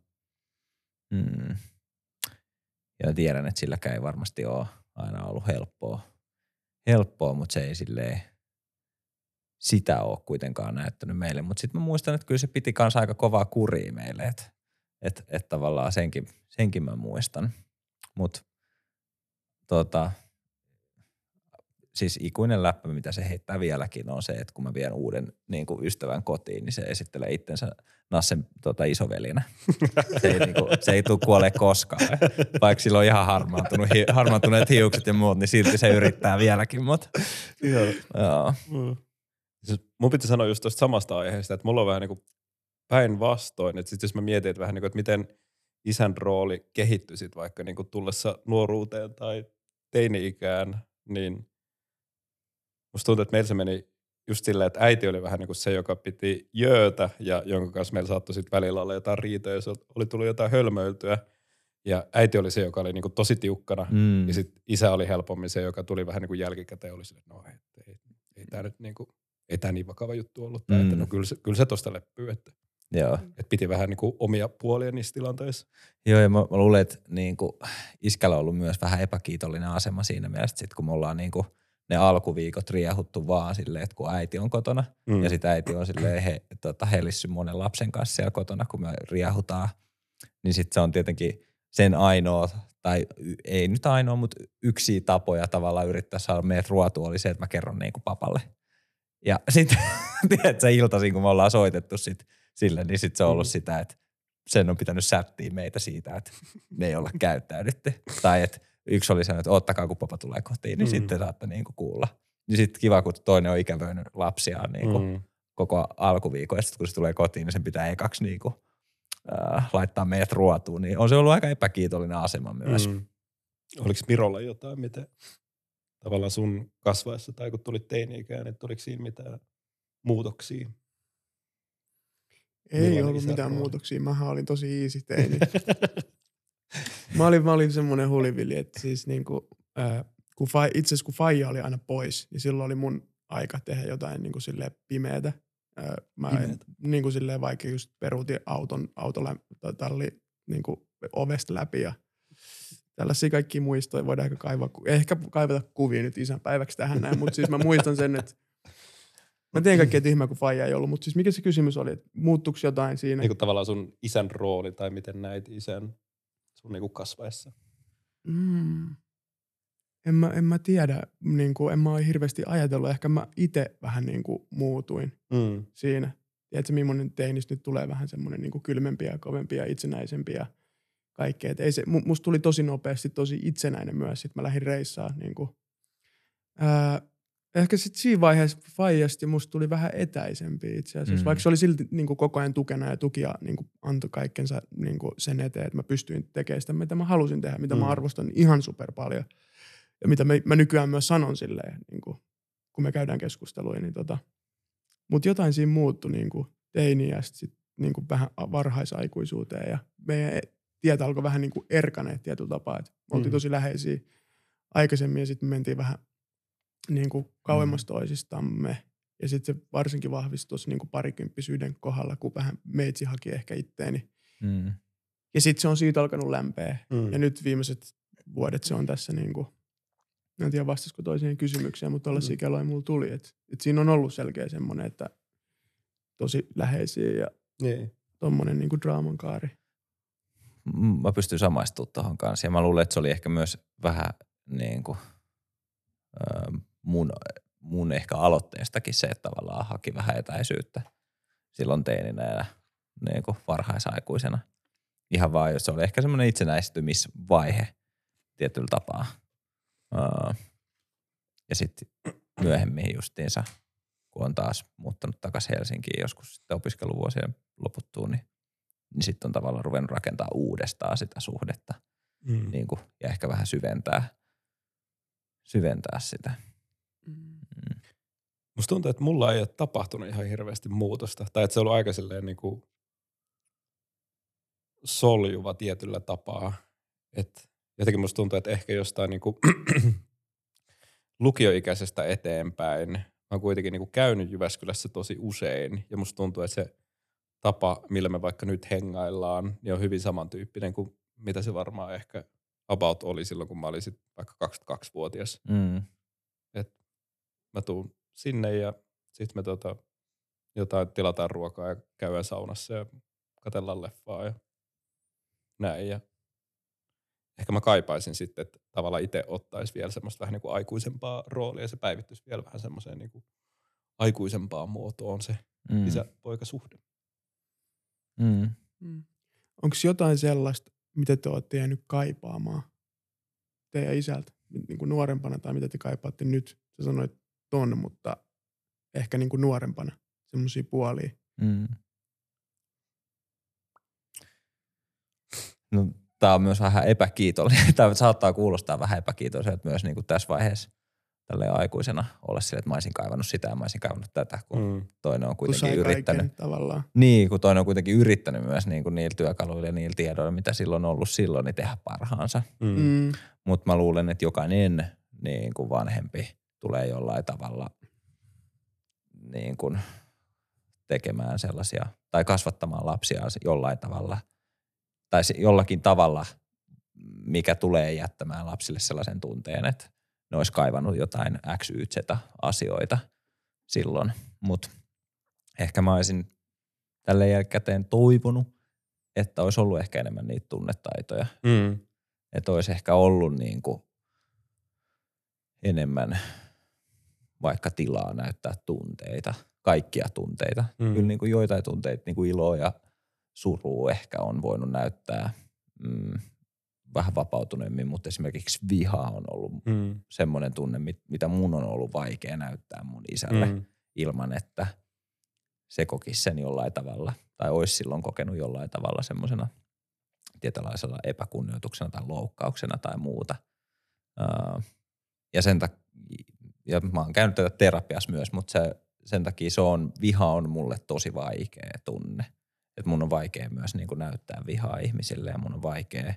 Mm. Ja tiedän, että silläkään ei varmasti ole aina ollut helppoa, helppoa mutta se ei silleen sitä ole kuitenkaan näyttänyt meille. Mutta sitten mä muistan, että kyllä se piti kanssa aika kovaa kuria meille, että et, et tavallaan senkin, senkin mä muistan. Mutta tota, siis ikuinen läppä, mitä se heittää vieläkin, on se, että kun mä vien uuden niin kuin ystävän kotiin, niin se esittelee itsensä Nassen tota, isovelinä. Se ei, niin kuin, se ei tule kuolee koskaan. Vaikka sillä on ihan harmaantunut, hi, harmaantuneet hiukset ja muut, niin silti se yrittää vieläkin. Mutta, joo. joo. Mm. Siis mun piti sanoa just tuosta samasta aiheesta, että mulla on vähän niin kuin päinvastoin. Että sit jos mä mietin, että vähän niin kuin, että miten isän rooli kehittyi sit vaikka niin kuin tullessa nuoruuteen tai teini-ikään, niin musta tuntuu, että meillä se meni just silleen, että äiti oli vähän niin kuin se, joka piti jöötä ja jonka kanssa meillä saattoi sitten välillä olla jotain riitoja, jos oli tullut jotain hölmöiltyä. Ja äiti oli se, joka oli niin kuin tosi tiukkana mm. ja sitten isä oli helpommin se, joka tuli vähän niin kuin jälkikäteen oli että no ei, ei, ei tämä nyt niin kuin, ei tämä niin vakava juttu ollut. Tää, mm. että no kyllä se, kyllä se tosta leppyy, että Joo. Et piti vähän niin kuin omia puolia niissä tilanteissa. Joo, ja mä, mä luulen, että niin kuin, iskällä on ollut myös vähän epäkiitollinen asema siinä mielessä, sit kun me ollaan niin kuin – ne alkuviikot riehuttu vaan silleen, että kun äiti on kotona mm. ja sitten äiti on silleen he, tota, helissy monen lapsen kanssa siellä kotona, kun me riehutaan, niin sitten se on tietenkin sen ainoa, tai ei nyt ainoa, mutta yksi tapoja tavallaan yrittää saada meidät ruotua oli se, että mä kerron niin kuin papalle. Ja sitten, tiedätkö, iltaisin, kun me ollaan soitettu sit sille, niin sitten se on ollut mm. sitä, että sen on pitänyt sättiä meitä siitä, että me ei olla käyttäydytty. tai että yksi oli sanonut, että ottakaa kun papa tulee kotiin, niin mm. sitten saatte niin kuin kuulla. Niin sitten kiva, kun toinen on ikävöinyt lapsiaan niin kuin mm. koko alkuviikon, ja sitten kun se tulee kotiin, niin sen pitää ekaksi niin kuin, äh, laittaa meidät ruotuun, niin on se ollut aika epäkiitollinen asema myös. Mm. Oliko Mirolla jotain, mitä tavallaan sun kasvaessa tai kun tulit teini-ikään, että oliko siinä mitään muutoksia? Ei Millainen ollut mitään rooli? muutoksia. Mähän olin tosi easy teini. mä olin, mä olin semmoinen hulivili, että siis niinku, äh, kun fai, itse asiassa kun Faija oli aina pois, niin silloin oli mun aika tehdä jotain niin kuin silleen pimeätä. Äh, mä pimeätä. niin kuin silleen vaikka just peruutin auton, autotalli niin kuin ovesta läpi ja tällaisia kaikki muistoja voidaan ehkä kaivaa, ehkä kaivata kuvia nyt isän päiväksi tähän näin, mutta siis mä muistan sen, että Mä teen kaikkea tyhmää, kun faija ei ollut, mutta siis mikä se kysymys oli, että muuttuiko jotain siinä? Niin kuin tavallaan sun isän rooli tai miten näit isän sun niinku kasvaessa? Mm. En, mä, en mä tiedä, niin kuin, en mä ole hirveästi ajatellut. Ehkä mä itse vähän niin kuin muutuin mm. siinä. tiedätkö, millainen teinistä nyt tulee vähän semmoinen niin kylmempiä, kovempia, itsenäisempiä kaikkea. Et ei se, musta tuli tosi nopeasti tosi itsenäinen myös. Sitten mä lähdin reissaan niin kuin, ää, ehkä sitten siinä vaiheessa faijasti musta tuli vähän etäisempi itse asiassa, mm. vaikka se oli silti niin kuin koko ajan tukena ja tuki ja niin kuin antoi kaikkensa niin kuin sen eteen, että mä pystyin tekemään sitä, mitä mä halusin tehdä, mitä mm. mä arvostan ihan super paljon. Ja mitä mä, mä nykyään myös sanon silleen, niin kuin, kun me käydään keskusteluja, niin tota. Mutta jotain siinä muuttui niin kuin teiniästä sitten niin kuin vähän varhaisaikuisuuteen ja meidän tietä alkoi vähän niin kuin erkaneet tietyllä tapaa. Että me oltiin mm. tosi läheisiä aikaisemmin ja sitten me mentiin vähän niin kuin kauemmas mm. toisistamme. Ja sitten se varsinkin vahvistui tuossa niin kuin parikymppisyyden kohdalla, kun vähän meitsi haki ehkä itteeni. Mm. Ja sitten se on siitä alkanut lämpeä. Mm. Ja nyt viimeiset vuodet se on tässä niin kuin, en tiedä vastasiko toiseen kysymykseen, mutta tällaisia mm. kelloja mulla tuli. Että et siinä on ollut selkeä semmoinen, että tosi läheisiä ja niin. tommonen niin kuin draaman kaari. Mä pystyn samaistumaan tuohon kanssa ja mä luulen, että se oli ehkä myös vähän niin kuin, mun, mun ehkä aloitteestakin se, että tavallaan haki vähän etäisyyttä silloin teininä ja niin kuin varhaisaikuisena. Ihan vaan, jos se oli ehkä semmoinen itsenäistymisvaihe tietyllä tapaa. ja sitten myöhemmin justiinsa, kun on taas muuttanut takaisin Helsinkiin joskus sitten opiskeluvuosien loputtuu, niin, niin sitten on tavallaan ruvennut rakentaa uudestaan sitä suhdetta mm. niin kuin, ja ehkä vähän syventää, syventää sitä. Mm. Musta tuntuu, että mulla ei ole tapahtunut ihan hirveästi muutosta. Tai että se on ollut aika silleen niin kuin soljuva tietyllä tapaa. että jotenkin musta tuntuu, että ehkä jostain niin kuin lukioikäisestä eteenpäin. Mä oon kuitenkin niin kuin käynyt Jyväskylässä tosi usein. Ja musta tuntuu, että se tapa, millä me vaikka nyt hengaillaan, niin on hyvin samantyyppinen kuin mitä se varmaan ehkä about oli silloin, kun mä olin sit vaikka 22-vuotias. Mm mä tuun sinne ja sitten me tota, jotain tilataan ruokaa ja käydään saunassa ja katellaan leffaa ja näin. Ja ehkä mä kaipaisin sitten, että tavallaan itse ottaisi vielä semmoista vähän niin kuin aikuisempaa roolia ja se päivittyisi vielä vähän semmoiseen niin kuin aikuisempaan muotoon se mm. isä-poikasuhde. Mm. Mm. Onko jotain sellaista, mitä te olette jäänyt kaipaamaan teidän isältä niin kuin nuorempana tai mitä te kaipaatte nyt? Sä sanoit ton, mutta ehkä niin kuin nuorempana semmoisia puolia. Mm. No, tämä on myös vähän epäkiitollinen. Tämä saattaa kuulostaa vähän epäkiitolliselta myös niin kuin tässä vaiheessa tälle aikuisena olla sille, että mä olisin kaivannut sitä ja mä olisin kaivannut tätä, kun mm. toinen on kuitenkin yrittänyt. tavallaan. Niin, kun toinen on kuitenkin yrittänyt myös niin kuin niillä työkaluilla ja niillä tiedoilla, mitä silloin on ollut silloin, niin tehdä parhaansa. Mm. Mm. Mutta mä luulen, että jokainen niin kuin vanhempi tulee jollain tavalla niin kuin tekemään sellaisia tai kasvattamaan lapsia jollain tavalla tai jollakin tavalla, mikä tulee jättämään lapsille sellaisen tunteen, että ne olisi kaivannut jotain X, Y, Z asioita silloin. Mutta ehkä mä olisin tälle jälkikäteen toivonut, että olisi ollut ehkä enemmän niitä tunnetaitoja. Mm. Että olisi ehkä ollut niin kuin enemmän vaikka tilaa näyttää tunteita, kaikkia tunteita. Mm. Kyllä niin kuin joitain tunteita, niin kuin iloa ja surua ehkä on voinut näyttää mm, vähän vapautuneemmin, mutta esimerkiksi viha on ollut mm. semmoinen tunne, mitä mun on ollut vaikea näyttää mun isälle mm. ilman, että se kokisi sen jollain tavalla tai olisi silloin kokenut jollain tavalla semmoisena tietynlaisella epäkunnioituksena tai loukkauksena tai muuta. ja sen takia ja mä oon käynyt tätä terapiassa myös, mutta se, sen takia se on, viha on mulle tosi vaikea tunne. Että mun on vaikea myös niin kuin näyttää vihaa ihmisille ja mun on vaikea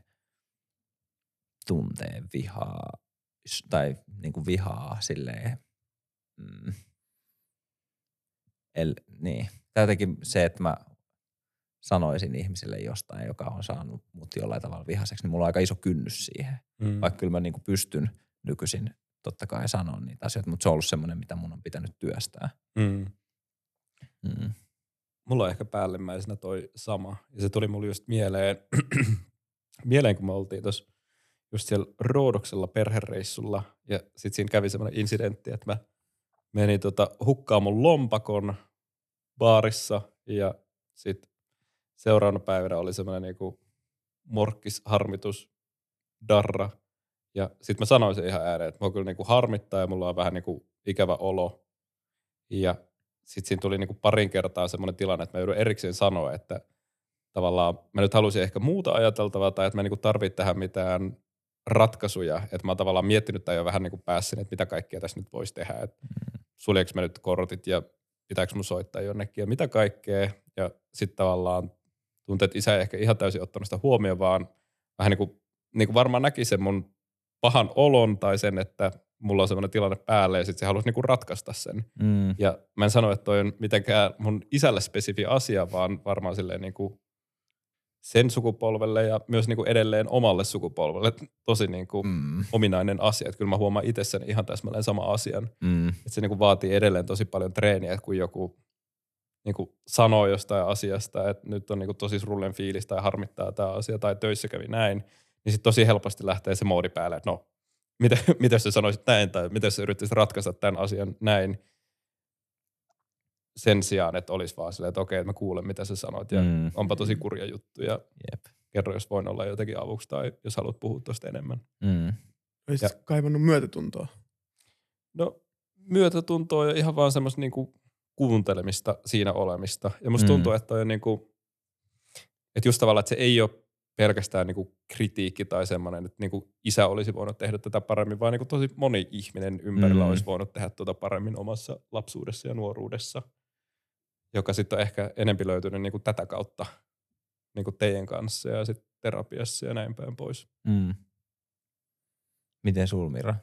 tuntea vihaa tai niin kuin vihaa silleen. Mm. El, niin. Tai jotenkin se, että mä sanoisin ihmisille jostain, joka on saanut mut jollain tavalla vihaseksi, niin mulla on aika iso kynnys siihen. Mm. Vaikka kyllä mä niin kuin pystyn nykyisin totta kai sanoa niitä asioita, mutta se on ollut semmoinen, mitä mun on pitänyt työstää. Mm. Mm. Mulla on ehkä päällimmäisenä toi sama. Ja se tuli mulle just mieleen, mieleen kun me oltiin tuossa just siellä Roodoksella perhereissulla. Ja sitten siinä kävi semmoinen incidentti, että mä menin tota, hukkaan mun lompakon baarissa ja sitten seuraavana päivänä oli semmoinen niinku morkkisharmitus, darra. Ja sitten mä sanoin sen ihan ääneen, että mua kyllä niinku harmittaa ja mulla on vähän niinku ikävä olo. Ja sitten siinä tuli niinku parin kertaa semmoinen tilanne, että mä joudun erikseen sanoa, että tavallaan mä nyt halusin ehkä muuta ajateltavaa tai että mä niinku tarvitse tähän mitään ratkaisuja. Että mä oon tavallaan miettinyt tai jo vähän niinku päässin, että mitä kaikkea tässä nyt voisi tehdä. Että mm. suljeks mä nyt kortit ja pitääkö mun soittaa jonnekin ja mitä kaikkea. Ja sitten tavallaan tuntuu, että isä ei ehkä ihan täysin ottanut sitä huomioon, vaan vähän niin kuin, niin kuin varmaan näki sen mun pahan olon tai sen, että mulla on sellainen tilanne päälle ja sitten se halusi niinku ratkaista sen. Mm. Ja mä en sano, että toi on mitenkään mun isälle spesifi asia, vaan varmaan silleen niinku sen sukupolvelle ja myös niinku edelleen omalle sukupolvelle tosi niinku mm. ominainen asia. Että kyllä mä huomaan itsessäni ihan täsmälleen sama asian. Mm. Että se niinku vaatii edelleen tosi paljon treeniä, että kun joku niinku sanoo jostain asiasta, että nyt on niinku tosi surullen fiilis tai harmittaa tämä asia tai töissä kävi näin, niin sitten tosi helposti lähtee se moodi päälle, että no, mitä, mitä sä sanoisit näin tai miten sä yrittäisit ratkaista tämän asian näin sen sijaan, että olisi vaan silleen, että okei, että mä kuulen, mitä sä sanoit ja mm. onpa tosi kurja juttu ja Jep. kerro, jos voin olla jotenkin avuksi tai jos haluat puhua tuosta enemmän. Mm. Olisit kaivannut myötätuntoa? No myötätuntoa ja ihan vaan semmoista niinku kuuntelemista siinä olemista. Ja musta mm. tuntuu, että on niinku, että just tavallaan, että se ei ole pelkästään niinku kritiikki tai semmoinen, että niinku isä olisi voinut tehdä tätä paremmin, vaan niinku tosi moni ihminen ympärillä mm. olisi voinut tehdä tuota paremmin omassa lapsuudessa ja nuoruudessa, joka sitten on ehkä enempi löytynyt niinku tätä kautta niinku teidän kanssa ja sitten terapiassa ja näin päin pois. Mm. Miten sul, Mira?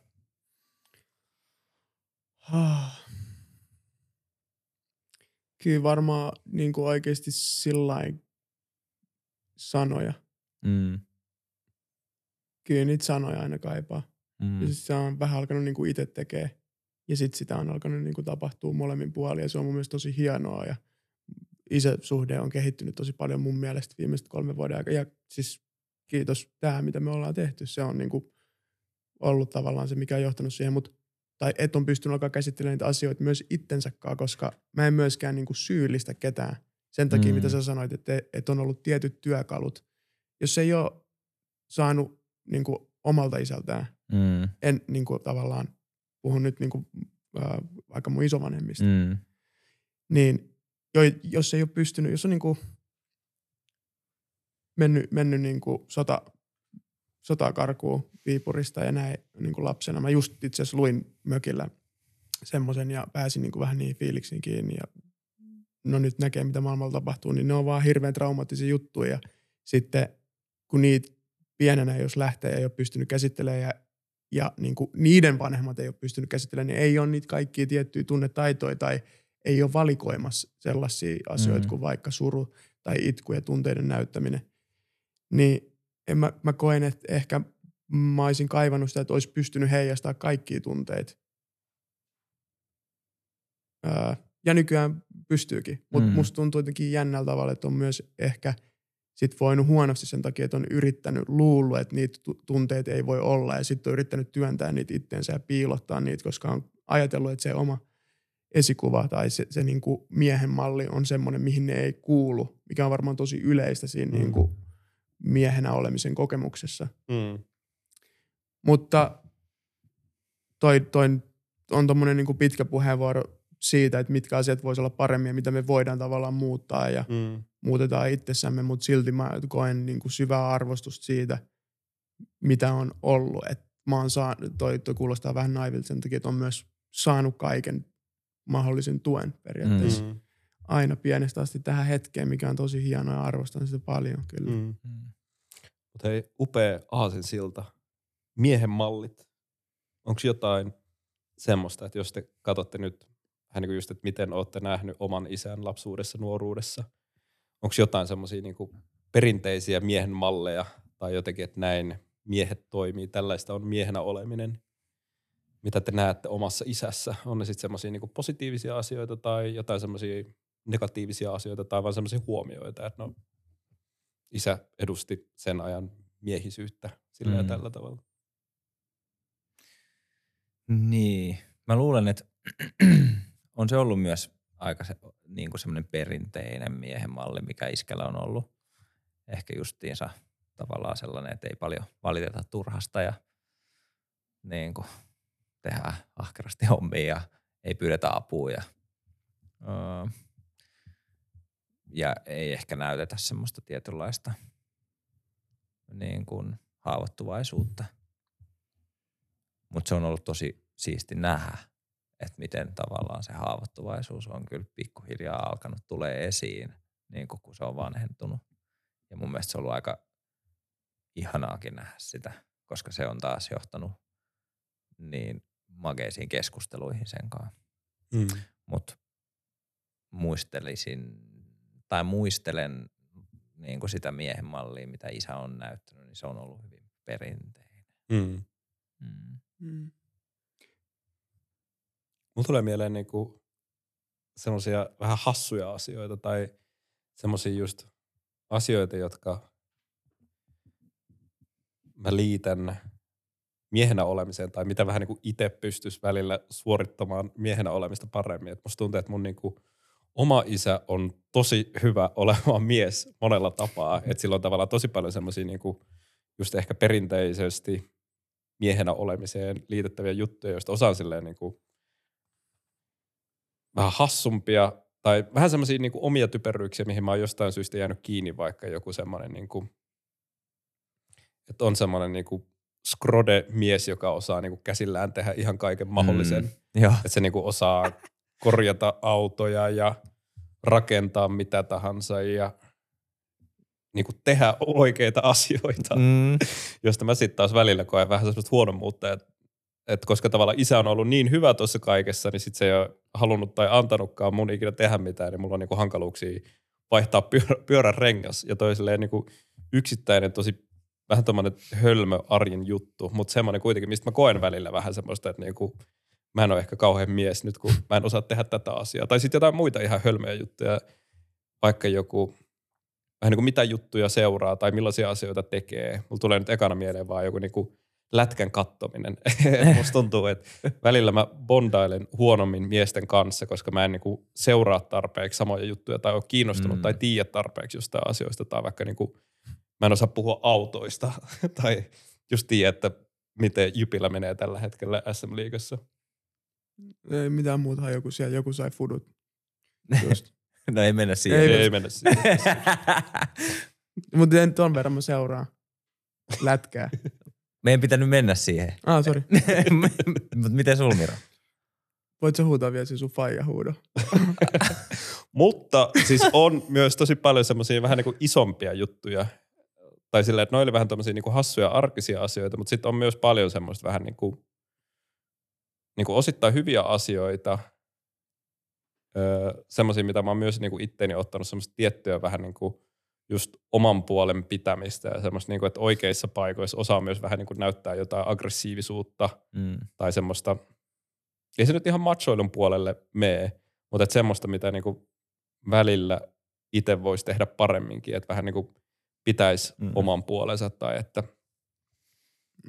Ah. Kyllä varmaan niin kuin oikeasti sillä sanoja. Mm. Kyllä niitä sanoja aina kaipaa. Mm. Ja sit se on vähän alkanut niin kuin itse tekee. Ja sitten sitä on alkanut niin kuin tapahtua molemmin puolin. Ja se on mun mielestä tosi hienoa. Ja isäsuhde on kehittynyt tosi paljon mun mielestä viimeiset kolme vuoden aikana. Ja siis kiitos tämä, mitä me ollaan tehty. Se on niin kuin ollut tavallaan se, mikä on johtanut siihen. Mutta tai et on pystynyt alkaa käsittelemään niitä asioita myös itsensäkaan, koska mä en myöskään niin kuin syyllistä ketään sen takia, mm. mitä sä sanoit, että, että on ollut tietyt työkalut. Jos ei ole saanut niin kuin omalta isältään, mm. en niin kuin, tavallaan, puhun nyt niin kuin, äh, vaikka mun isovanhemmista, mm. niin jo, jos ei ole pystynyt, jos on niin kuin mennyt, mennyt niin kuin sota, sotakarkuun Viipurista ja näin niin kuin lapsena. Mä just itse asiassa luin mökillä semmoisen ja pääsin niin kuin vähän niin fiiliksiin kiinni ja no nyt näkee, mitä maailmalla tapahtuu, niin ne on vaan hirveän traumaattisia juttuja. Ja sitten kun niitä pienenä, jos lähtee ja ei ole pystynyt käsittelemään ja, ja niin kuin niiden vanhemmat ei ole pystynyt käsittelemään, niin ei ole niitä kaikkia tiettyjä tunnetaitoja tai ei ole valikoimassa sellaisia asioita mm. kuin vaikka suru tai itku ja tunteiden näyttäminen. Niin en mä, mä koen, että ehkä mä olisin kaivannut sitä, että olisi pystynyt heijastamaan kaikkia tunteita. Öö, ja nykyään pystyykin, mutta mm. musta tuntuu jotenkin jännällä tavalla, että on myös ehkä sit voinut huonosti sen takia, että on yrittänyt luullut, että niitä tunteita ei voi olla ja sitten on yrittänyt työntää niitä itteensä ja piilottaa niitä, koska on ajatellut, että se oma esikuva tai se, se niin kuin miehen malli on semmoinen, mihin ne ei kuulu, mikä on varmaan tosi yleistä siinä mm. niin kuin miehenä olemisen kokemuksessa. Mm. Mutta toi, toi on tuommoinen niin pitkä puheenvuoro siitä, että mitkä asiat voisi olla paremmin ja mitä me voidaan tavallaan muuttaa ja mm. Muutetaan itsessämme, mutta silti mä koen niin kuin syvää arvostusta siitä, mitä on ollut. Et mä oon saanut, toi, toi kuulostaa vähän naivilta sen takia, että on myös saanut kaiken mahdollisen tuen periaatteessa. Mm. Aina pienestä asti tähän hetkeen, mikä on tosi hienoa ja arvostan sitä paljon kyllä. Mm. Mm. Mutta hei, upea aasinsilta. Miehen mallit. Onko jotain semmoista, että jos te katsotte nyt vähän niin kuin just, että miten olette nähnyt oman isän lapsuudessa, nuoruudessa. Onko jotain semmoisia niin perinteisiä miehen malleja tai jotenkin, että näin miehet toimii, tällaista on miehenä oleminen, mitä te näette omassa isässä? On ne sitten semmoisia niin positiivisia asioita tai jotain semmoisia negatiivisia asioita tai vain semmoisia huomioita, että no isä edusti sen ajan miehisyyttä sillä mm. ja tällä tavalla. Niin, mä luulen, että on se ollut myös aika se, niin kuin semmoinen perinteinen miehen malli, mikä iskällä on ollut. Ehkä justiinsa tavallaan sellainen, että ei paljon valiteta turhasta ja niin kuin tehdään ahkerasti hommia ja ei pyydetä apua ja, öö, ja ei ehkä näytetä semmoista tietynlaista niin kuin haavoittuvaisuutta. Mutta se on ollut tosi siisti nähdä, että miten tavallaan se haavoittuvaisuus on kyllä pikkuhiljaa alkanut tulee esiin, niin kun se on vanhentunut. Ja mun mielestä se on ollut aika ihanaakin nähdä sitä, koska se on taas johtanut niin mageisiin keskusteluihin sen kanssa. Mm. Mutta muistelisin, tai muistelen niin kuin sitä miehen mallia, mitä isä on näyttänyt, niin se on ollut hyvin perinteinen. Mm. Mm. Mm. Mulla tulee mieleen niinku semmoisia vähän hassuja asioita tai semmoisia just asioita, jotka mä liitän miehenä olemiseen tai mitä vähän niinku itse pystyisi välillä suorittamaan miehenä olemista paremmin. Et musta tuntuu, että mun niinku oma isä on tosi hyvä olemaan mies monella tapaa. Että sillä on tavallaan tosi paljon semmoisia niinku just ehkä perinteisesti miehenä olemiseen liitettäviä juttuja, joista osa on silleen niinku vähän hassumpia tai vähän semmoisia niin omia typeryyksiä, mihin mä oon jostain syystä jäänyt kiinni, vaikka joku semmoinen, niin kuin, että on semmoinen niin kuin skrode-mies, joka osaa niin kuin käsillään tehdä ihan kaiken mahdollisen. Mm, että se niin kuin osaa korjata autoja ja rakentaa mitä tahansa ja niin kuin tehdä oikeita asioita, mm. josta mä sitten taas välillä koen vähän semmoista huonommuutta, että et koska tavallaan isä on ollut niin hyvä tuossa kaikessa, niin sitten se ei ole halunnut tai antanutkaan mun ikinä tehdä mitään, niin mulla on niinku hankaluuksia vaihtaa pyörä, pyörän rengas. Ja toi niinku yksittäinen tosi vähän tommonen hölmö arjen juttu, mutta semmoinen kuitenkin, mistä mä koen välillä vähän semmoista, että niinku, mä en ole ehkä kauhean mies nyt, kun mä en osaa tehdä tätä asiaa. Tai sitten jotain muita ihan hölmöjä juttuja, vaikka joku, vähän niin kuin mitä juttuja seuraa tai millaisia asioita tekee. Mulla tulee nyt ekana mieleen vaan joku niinku lätkän kattominen. Musta tuntuu, että välillä mä bondailen huonommin miesten kanssa, koska mä en niinku seuraa tarpeeksi samoja juttuja tai ole kiinnostunut mm. tai tiedä tarpeeksi jostain asioista tai vaikka niinku, mä en osaa puhua autoista tai just tiedä, että miten Jypillä menee tällä hetkellä SM-liigassa. Ei mitään muuta, joku siellä, joku sai fudut. Just. no ei mennä siihen. Ei, ei mennä siihen. Mutta ton verran mä seuraan lätkää. Meidän pitänyt mennä siihen. Ah, sorry. Mutta miten sul, Miro? Voit sä huutaa vielä sun faija huudo? Mutta siis on myös tosi paljon semmoisia vähän niin kuin isompia juttuja. Tai silleen, että noille vähän tämmöisiä niin kuin hassuja arkisia asioita, mutta sitten on myös paljon semmoista vähän niin kuin, niin kuin osittain hyviä asioita. Öö, semmoisia, mitä mä oon myös niin kuin itteeni ottanut semmoista tiettyä vähän niin kuin just oman puolen pitämistä ja semmoista, niin kuin, että oikeissa paikoissa osaa myös vähän niin kuin näyttää jotain aggressiivisuutta mm. tai semmoista, ei se nyt ihan machoilun puolelle mene, mutta että semmoista, mitä niin kuin välillä itse voisi tehdä paremminkin, että vähän niin kuin pitäisi mm. oman puolensa tai että,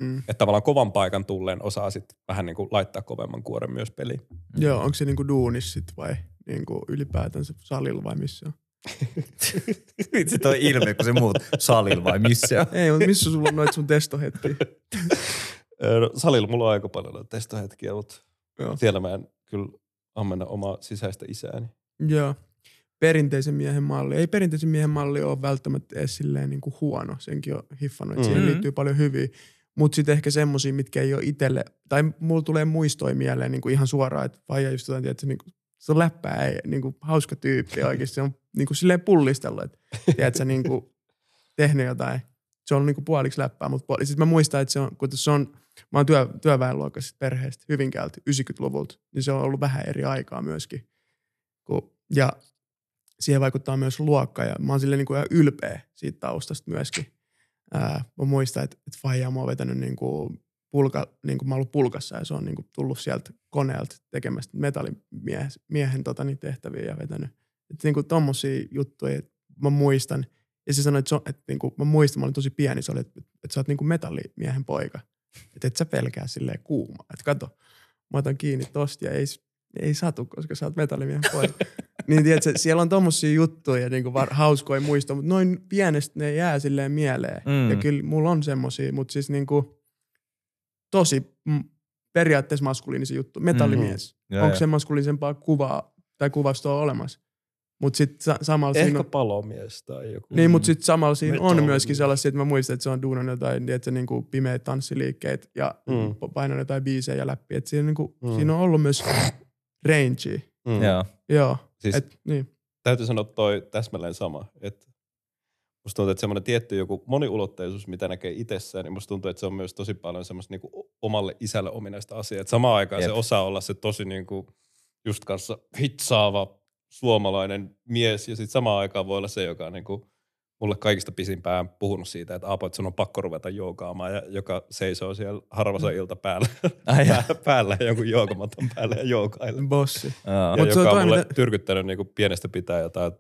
mm. että tavallaan kovan paikan tulleen osaa sitten vähän niin kuin laittaa kovemman kuoren myös peliin. Mm. Joo, onko se niin kuin duunis sit vai niin kuin ylipäätänsä salilla vai missä on? Vitsi toi ilme, kun se muut salilla vai missä? Ei, mutta missä sulla on noita sun testohetkiä? no, salilla mulla on aika paljon noita testohetkiä, mutta Joo. siellä mä en kyllä ammenna omaa sisäistä isääni. Joo. Perinteisen miehen malli. Ei perinteisen miehen malli ole välttämättä edes silleen niin kuin huono. Senkin on hiffannut, että mm-hmm. siihen liittyy paljon hyviä. Mutta sitten ehkä semmosia, mitkä ei ole itselle, tai mulla tulee muistoja mieleen niin kuin ihan suoraan, että vaija just jotain, että niin kuin se on läppää, ei, niin kuin, hauska tyyppi oikeasti. Se on niin kuin, silleen pullistellut, että tiedätkö, niin kuin, tehnyt jotain. Se on niin kuin, puoliksi läppää, mutta sitten mä muistan, että se on, kun se on, mä oon työ, työväenluokkaisesta perheestä Hyvinkäältä 90-luvulta, niin se on ollut vähän eri aikaa myöskin. Kun, ja siihen vaikuttaa myös luokka ja mä oon silleen niin kuin ihan ylpeä siitä taustasta myöskin. Ää, mä muistan, että, että Faija mä oon vetänyt niin kuin pulka, niin kuin mä ollut pulkassa ja se on niin kuin tullut sieltä koneelta tekemästä metallimiehen miehen, tota, niin tehtäviä ja vetänyt. Että niin kuin tommosia juttuja, että mä muistan. Ja se sanoi, että, se, että niin kuin, mä muistan, mä olin tosi pieni, se oli, että, että sä oot niin kuin metallimiehen poika. Että et sä pelkää silleen kuuma. Että kato, mä otan kiinni tosta ja ei, Ei satu, koska sä oot metallimiehen poika. niin tiedätkö, siellä on tommosia juttuja, niin kuin hauskoja muistoja, mutta noin pienestä ne jää silleen mieleen. Mm. Ja kyllä mulla on semmosia, mutta siis niin kuin, tosi periaatteessa maskuliinisen juttu. Metallimies. Mm. Onko se maskuliinisempaa kuvaa tai kuvastoa olemassa? Mutta sitten sa- samalla Ehkä siinä on... palomies tai joku. Niin, mutta sitten samalla siinä on myöskin sellaisia, että mä muistan, että se on duunannut jotain tiedätkö, niin kuin pimeät tanssiliikkeet ja mm. painanut jotain biisejä läpi. Et siinä, niin kuin, mm. siinä on ollut myös range. Mm. Joo. Joo. Siis et, niin. Täytyy sanoa toi täsmälleen sama. Että musta tuntuu, että semmoinen tietty joku moniulotteisuus, mitä näkee itsessään, niin musta tuntuu, että se on myös tosi paljon semmoista niin kuin omalle isälle ominaista asiaa. Että samaan aikaan Jep. se osaa olla se tosi niin kuin just kanssa hitsaava suomalainen mies ja sitten samaan aikaan voi olla se, joka on niin kuin mulle kaikista pisimpään puhunut siitä, että Aapo, että sun on pakko ruveta joogaamaan ja joka seisoo siellä harvassa mm. ilta päällä, Ai päällä jonkun joogamaton päällä ja joogailee. Bossi. Ja Mut joka on mulle mitä... tyrkyttänyt niin kuin pienestä pitää jotain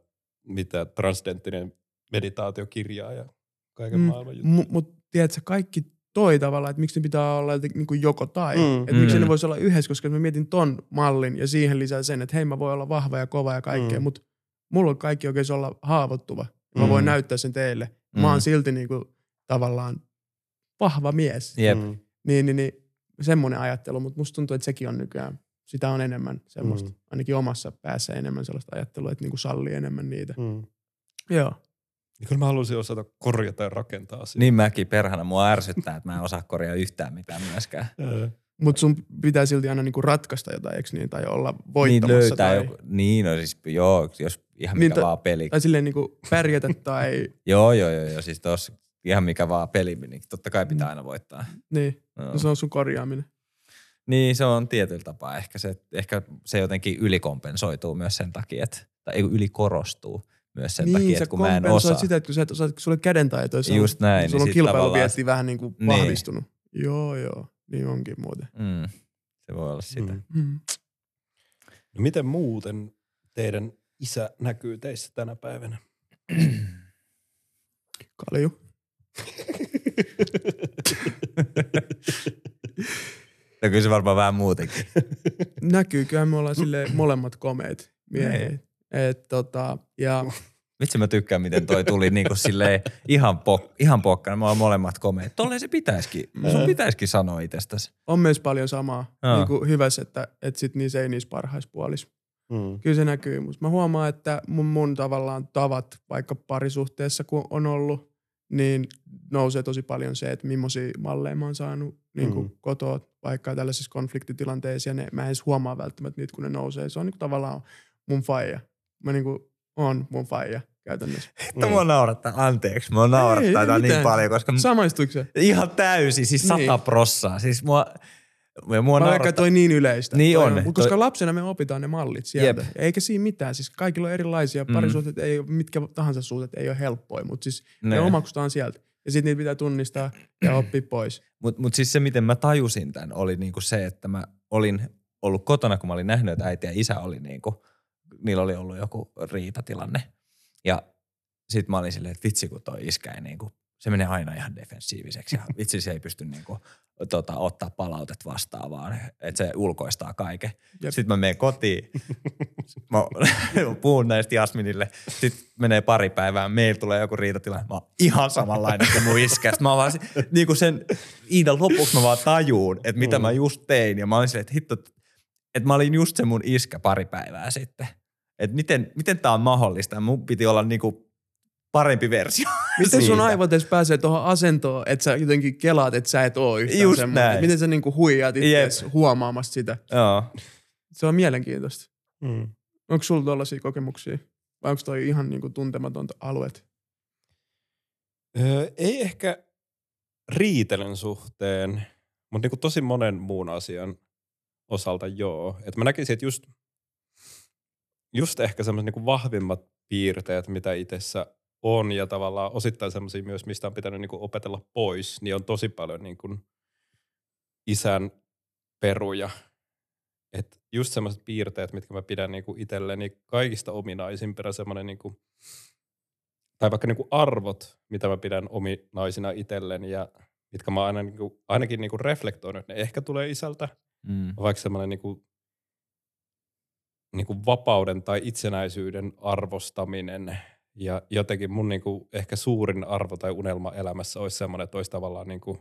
mitä transdenttinen meditaatiokirjaa ja kaiken mm, maailman juttuja. Mutta mut, tiedätkö, kaikki toi tavalla, että miksi ne pitää olla niin kuin joko tai. Mm, että mm. miksi ne voisi olla yhdessä, koska mä mietin ton mallin ja siihen lisää sen, että hei mä voin olla vahva ja kova ja kaikkea, mm. mutta mulla on kaikki oikein olla haavoittuva. Mä mm. voin näyttää sen teille. Mä oon mm. silti niin kuin, tavallaan vahva mies. Yep. Mm. Niin, niin, niin semmoinen ajattelu, mutta musta tuntuu, että sekin on nykyään, sitä on enemmän semmoista, mm. ainakin omassa päässä enemmän sellaista ajattelua, että niin kuin sallii enemmän niitä. Mm. Joo. Niin kyllä mä haluaisin osata korjata ja rakentaa asioita. Niin mäkin perhana. Mua ärsyttää, että mä en osaa korjaa yhtään mitään myöskään. Mutta sun pitää silti aina niinku ratkaista jotain, eikö niin? Tai olla voittamassa. Niin löytää tai... joku, niin no siis joo, jos ihan mikä niin, vaan peli. Tai silleen niinku pärjätä tai... joo, joo, joo, joo, siis tos ihan mikä vaan peli, niin totta kai pitää aina voittaa. Niin, no. se on sun korjaaminen. Niin, se on tietyllä tapaa. Ehkä se, ehkä se jotenkin ylikompensoituu myös sen takia, että, tai ylikorostuu myös sen niin, takia, että kun mä en osaa. sitä, että kun sä et osaa, kun sulla on kädentaitoja, Just näin, niin sulla on kilpailuvietti vähän niin kuin niin. vahvistunut. Joo, joo. Niin onkin muuten. Mm. Se voi olla sitä. Mm. Mm. No miten muuten teidän isä näkyy teissä tänä päivänä? Kalju. no kyllä se varmaan vähän muutenkin. Näkyy, kyllä me ollaan sille molemmat komeet miehet. Niin. Et tota, ja Vitsi mä tykkään, miten toi tuli niinku silleen ihan, pok, ihan pokkana. Me ollaan molemmat komeet. Tolleen se pitäisikin. Sun pitäisikin sanoa itsestäsi. On myös paljon samaa. Niin kuin hyvässä, että, että sit niissä ei niissä parhaissa puolissa. Mm. Kyllä se näkyy. Mutta mä huomaan, että mun, mun tavallaan tavat vaikka parisuhteessa kun on ollut, niin nousee tosi paljon se, että millaisia malleja mä oon saanut niin kuin mm. kotoa vaikka tällaisissa konfliktitilanteissa ja ne, mä en edes huomaa välttämättä niitä, kun ne nousee. Se on niin kuin tavallaan mun faija. Mä niin kuin on mun faija käytännössä. Että mm. mua naurattaa, anteeksi, mua naurattaa tätä niin paljon, koska... Samaistuiko se? Ihan täysin, siis sata niin. prossaa. Siis mua, mua Vaikka toi niin yleistä. Niin toi on. on. Koska toi... lapsena me opitaan ne mallit sieltä. Jep. Eikä siinä mitään. Siis kaikilla on erilaisia. Mm. Parisuhteet ei ole, mitkä tahansa suhteet ei ole helppoja, mutta siis ne, ne omaksutaan sieltä. Ja sitten niitä pitää tunnistaa ja oppia pois. Mutta mut siis se, miten mä tajusin tämän, oli niinku se, että mä olin ollut kotona, kun mä olin nähnyt, että äiti ja isä oli niinku, niillä oli ollut joku riitatilanne. Ja sitten mä olin silleen, että vitsi kun toi iskä ei niinku, se menee aina ihan defensiiviseksi ja vitsi se ei pysty niinku, tota, ottaa palautet vastaan, vaan että se ulkoistaa kaiken. Jep. Sitten mä menen kotiin, mä puhun näistä Jasminille, sitten menee pari päivää, meillä tulee joku riitatilanne, mä oon ihan samanlainen kuin mun iskä. Sitten mä vaan niin kuin sen Iidan lopuksi mä vaan tajuun, että mitä mm. mä just tein ja mä olin silleen, että hitto, että mä olin just se mun iskä pari päivää sitten että miten, miten tämä on mahdollista. Mun piti olla niinku parempi versio. Miten sun aivot edes pääsee tuohon asentoon, että sä jotenkin kelaat, että sä et ole yhtään Just näin. Miten sä niinku huijaat itse huomaamasta sitä. Joo. Se on mielenkiintoista. Mm. Onko sulla tuollaisia kokemuksia? Vai onko toi ihan niinku tuntematonta alueet? Öö, ei ehkä riitelyn suhteen, mutta niinku tosi monen muun asian osalta joo. Et mä näkisin, että just – just ehkä semmoiset niin vahvimmat piirteet, mitä itsessä on ja tavallaan osittain semmoisia myös, mistä on pitänyt niin kuin opetella pois, niin on tosi paljon niin kuin isän peruja. Et just semmoiset piirteet, mitkä mä pidän niin kuin itselleni kaikista ominaisimpina semmoinen niin kuin, tai vaikka niin kuin arvot, mitä mä pidän ominaisina itselleni ja mitkä mä aina, niin kuin, ainakin niin kuin reflektoinut, ne ehkä tulee isältä. Mm. Vaikka semmoinen niin kuin niin kuin vapauden tai itsenäisyyden arvostaminen ja jotenkin mun niin kuin ehkä suurin arvo tai unelma elämässä olisi semmoinen, että olisi tavallaan niin kuin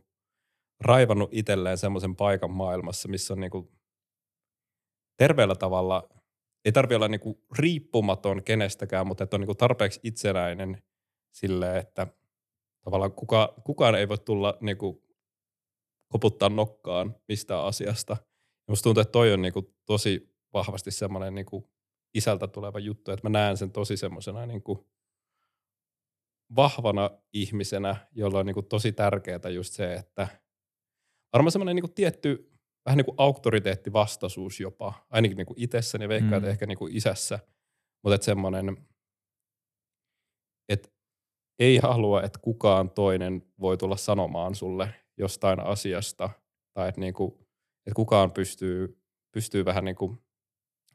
raivannut itselleen semmoisen paikan maailmassa, missä on niin kuin terveellä tavalla, ei tarvitse olla niin kuin riippumaton kenestäkään, mutta että on niin kuin tarpeeksi itsenäinen silleen, että tavallaan kuka, kukaan ei voi tulla niin kuin koputtaa nokkaan mistään asiasta. Musta tuntuu, että toi on niin kuin tosi vahvasti semmoinen niin kuin isältä tuleva juttu, että mä näen sen tosi semmoisena niin kuin vahvana ihmisenä, jolla on niin kuin tosi tärkeää just se, että varmaan semmoinen niin kuin tietty vähän niin kuin auktoriteettivastaisuus jopa, ainakin niin kuin itsessäni, veikkaan, mm. ehkä niin kuin isässä, mutta että semmoinen, että ei halua, että kukaan toinen voi tulla sanomaan sulle jostain asiasta, tai että, niin kuin, että kukaan pystyy, pystyy vähän niin kuin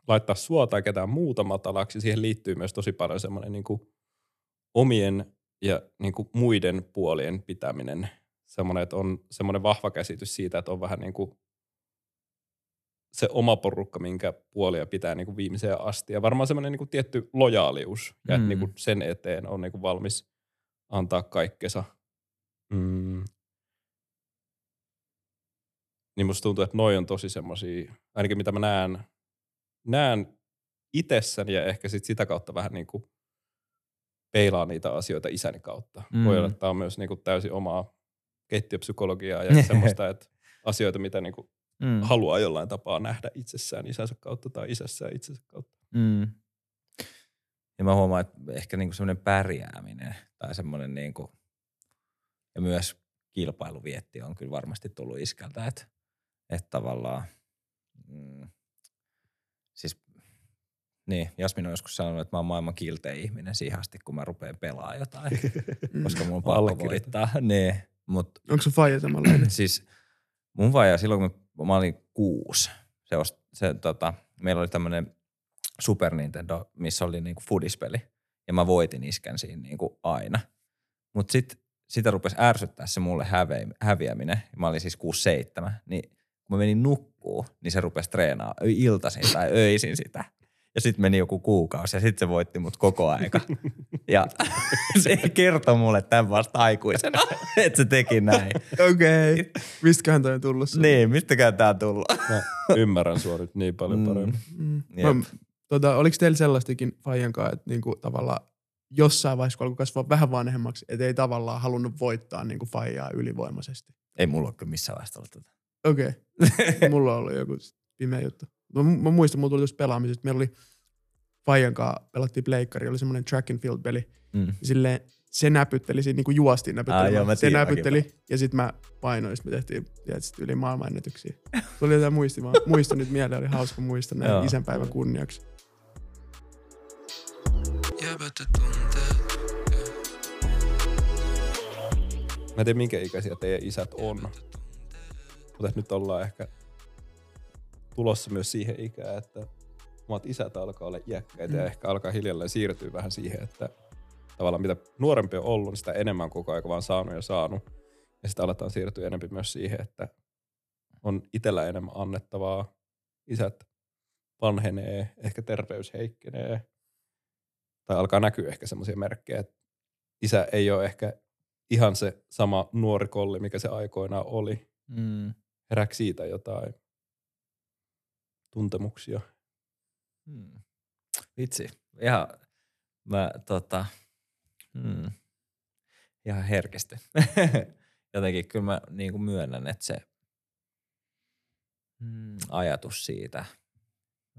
laittaa sua tai ketään muuta matalaksi. Siihen liittyy myös tosi paljon semmoinen niin kuin omien ja niin kuin muiden puolien pitäminen. Semmoinen, että on semmoinen vahva käsitys siitä, että on vähän niin kuin se oma porukka, minkä puolia pitää niin kuin viimeiseen asti. Ja varmaan semmoinen niin kuin tietty lojaalius, ja mm. niin kuin sen eteen on niin kuin valmis antaa kaikkensa. Mm. Niin musta tuntuu, että noi on tosi semmoisia, ainakin mitä mä näen, näen itsessäni ja ehkä sit sitä kautta vähän niin kuin peilaa niitä asioita isäni kautta. Mm. Voi olla, että tämä on myös niin kuin täysin omaa keittiöpsykologiaa ja semmoista, että asioita, mitä niin kuin mm. haluaa jollain tapaa nähdä itsessään isänsä kautta tai isässään itsensä kautta. Mm. Ja mä huomaan, että ehkä niinku semmoinen pärjääminen tai semmoinen niinku, ja myös kilpailuvietti on kyllä varmasti tullut iskältä, että, että tavallaan, mm, siis niin, Jasmin on joskus sanonut, että mä oon maailman kiltein ihminen siihen asti, kun mä rupean pelaamaan jotain, koska mun on pakko voittaa. Niin, mut, Onko se faija samanlainen? siis mun faija silloin, kun mä olin kuusi, se, se tota, meillä oli tämmöinen Super Nintendo, missä oli niinku foodispeli. Ja mä voitin iskän siinä niinku aina. Mutta sitten sitä rupesi ärsyttää se mulle häviäminen. Mä olin siis 6-7. Niin kun mä menin nukkuu, niin se rupesi treenaa iltaisin tai öisin sitä. Ja sitten meni joku kuukausi ja sitten se voitti mut koko aika. Ja se kertoi mulle tämän vasta aikuisena, että se teki näin. Okei. Okay. Mistäköhän toi on tullut? Niin, mistäkään tää on tullut? Mä ymmärrän sua nyt niin paljon mm. paremmin. Mm. Mä, tota, oliko teillä sellaistakin Fajankaa, että niinku tavallaan jossain vaiheessa, kun alkoi kasvaa vähän vanhemmaksi, että ei tavallaan halunnut voittaa niinku Fajaa ylivoimaisesti? Ei mulla ole kyllä missään vaiheessa ollut tätä. Okei. Okay. mulla on ollut joku pimeä juttu. Mä, mä muistan, mulla tuli tuossa pelaamisesta. Meillä oli Fajan kanssa, pelattiin pleikkari, oli semmoinen track and field peli. Mm. Silleen, se näpytteli, siinä niin kuin juostiin näpytteli. Ah, joo, se näpytteli ja sitten mä painoin, sit me tehtiin tietysti yli maailmanennätyksiä. Se oli jotain muisti, mä muistan nyt mieleen, oli hauska muistaa näin isänpäivän kunniaksi. Mä en tiedä, minkä ikäisiä teidän isät on. Mutta nyt ollaan ehkä tulossa myös siihen ikään, että omat isät alkaa olla iäkkäitä mm. ja ehkä alkaa hiljalleen siirtyä vähän siihen, että tavallaan mitä nuorempi on ollut, niin sitä enemmän koko ajan vaan saanut ja saanut. Ja sitä aletaan siirtyä enemmän myös siihen, että on itsellä enemmän annettavaa. Isät vanhenee, ehkä terveys heikkenee. Tai alkaa näkyä ehkä semmoisia merkkejä, että isä ei ole ehkä ihan se sama nuori kolli, mikä se aikoinaan oli. Mm. Herääkö siitä jotain tuntemuksia? Hmm. Vitsi. Ihan, mä tota, hmm, ihan herkästi. Jotenkin kyllä mä niin kuin myönnän, että se hmm, ajatus siitä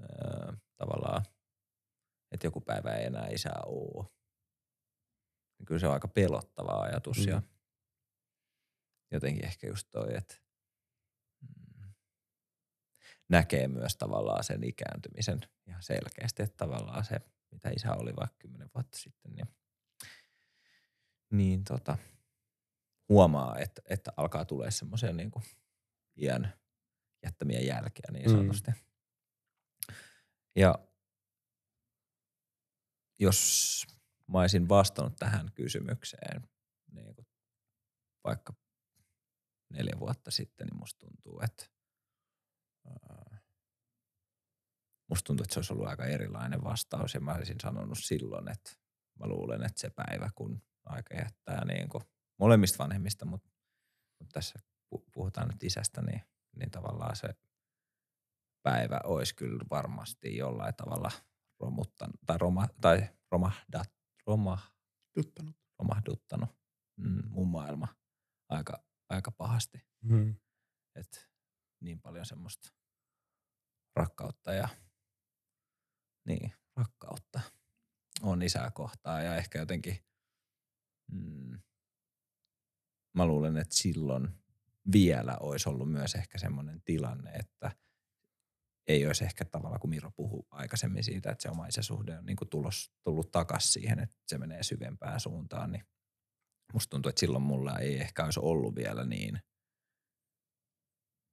öö, tavallaan, että joku päivä ei enää isää ole. Kyllä se on aika pelottava ajatus mm. ja jotenkin ehkä just toi, että näkee myös tavallaan sen ikääntymisen ihan selkeästi, että tavallaan se, mitä isä oli vaikka kymmenen vuotta sitten, niin, niin tota, huomaa, että, että alkaa tulee semmoisia niin kuin iän jättämiä jälkeä niin mm. sanotusti. Mm. Ja jos mä olisin vastannut tähän kysymykseen niin kuin vaikka neljä vuotta sitten, niin musta tuntuu, että musta tuntuu, että se olisi ollut aika erilainen vastaus ja mä olisin sanonut silloin, että mä luulen, että se päivä, kun aika jättää niin kuin molemmista vanhemmista, mutta, mutta tässä puhutaan nyt isästä, niin, niin tavallaan se päivä olisi kyllä varmasti jollain tavalla romuttanut tai, roma, tai romahdat, romahduttanut, romahduttanut mm, mun maailma aika, aika pahasti. Mm. Et niin paljon semmoista rakkautta ja niin, rakkautta on isää kohtaan ja ehkä jotenkin mm, mä luulen, että silloin vielä olisi ollut myös ehkä semmoinen tilanne, että ei olisi ehkä tavalla, kun Miro puhui aikaisemmin siitä, että se oma isäsuhde on niin kuin tulos, tullut takaisin siihen, että se menee syvempään suuntaan, niin musta tuntuu, että silloin mulla ei ehkä olisi ollut vielä niin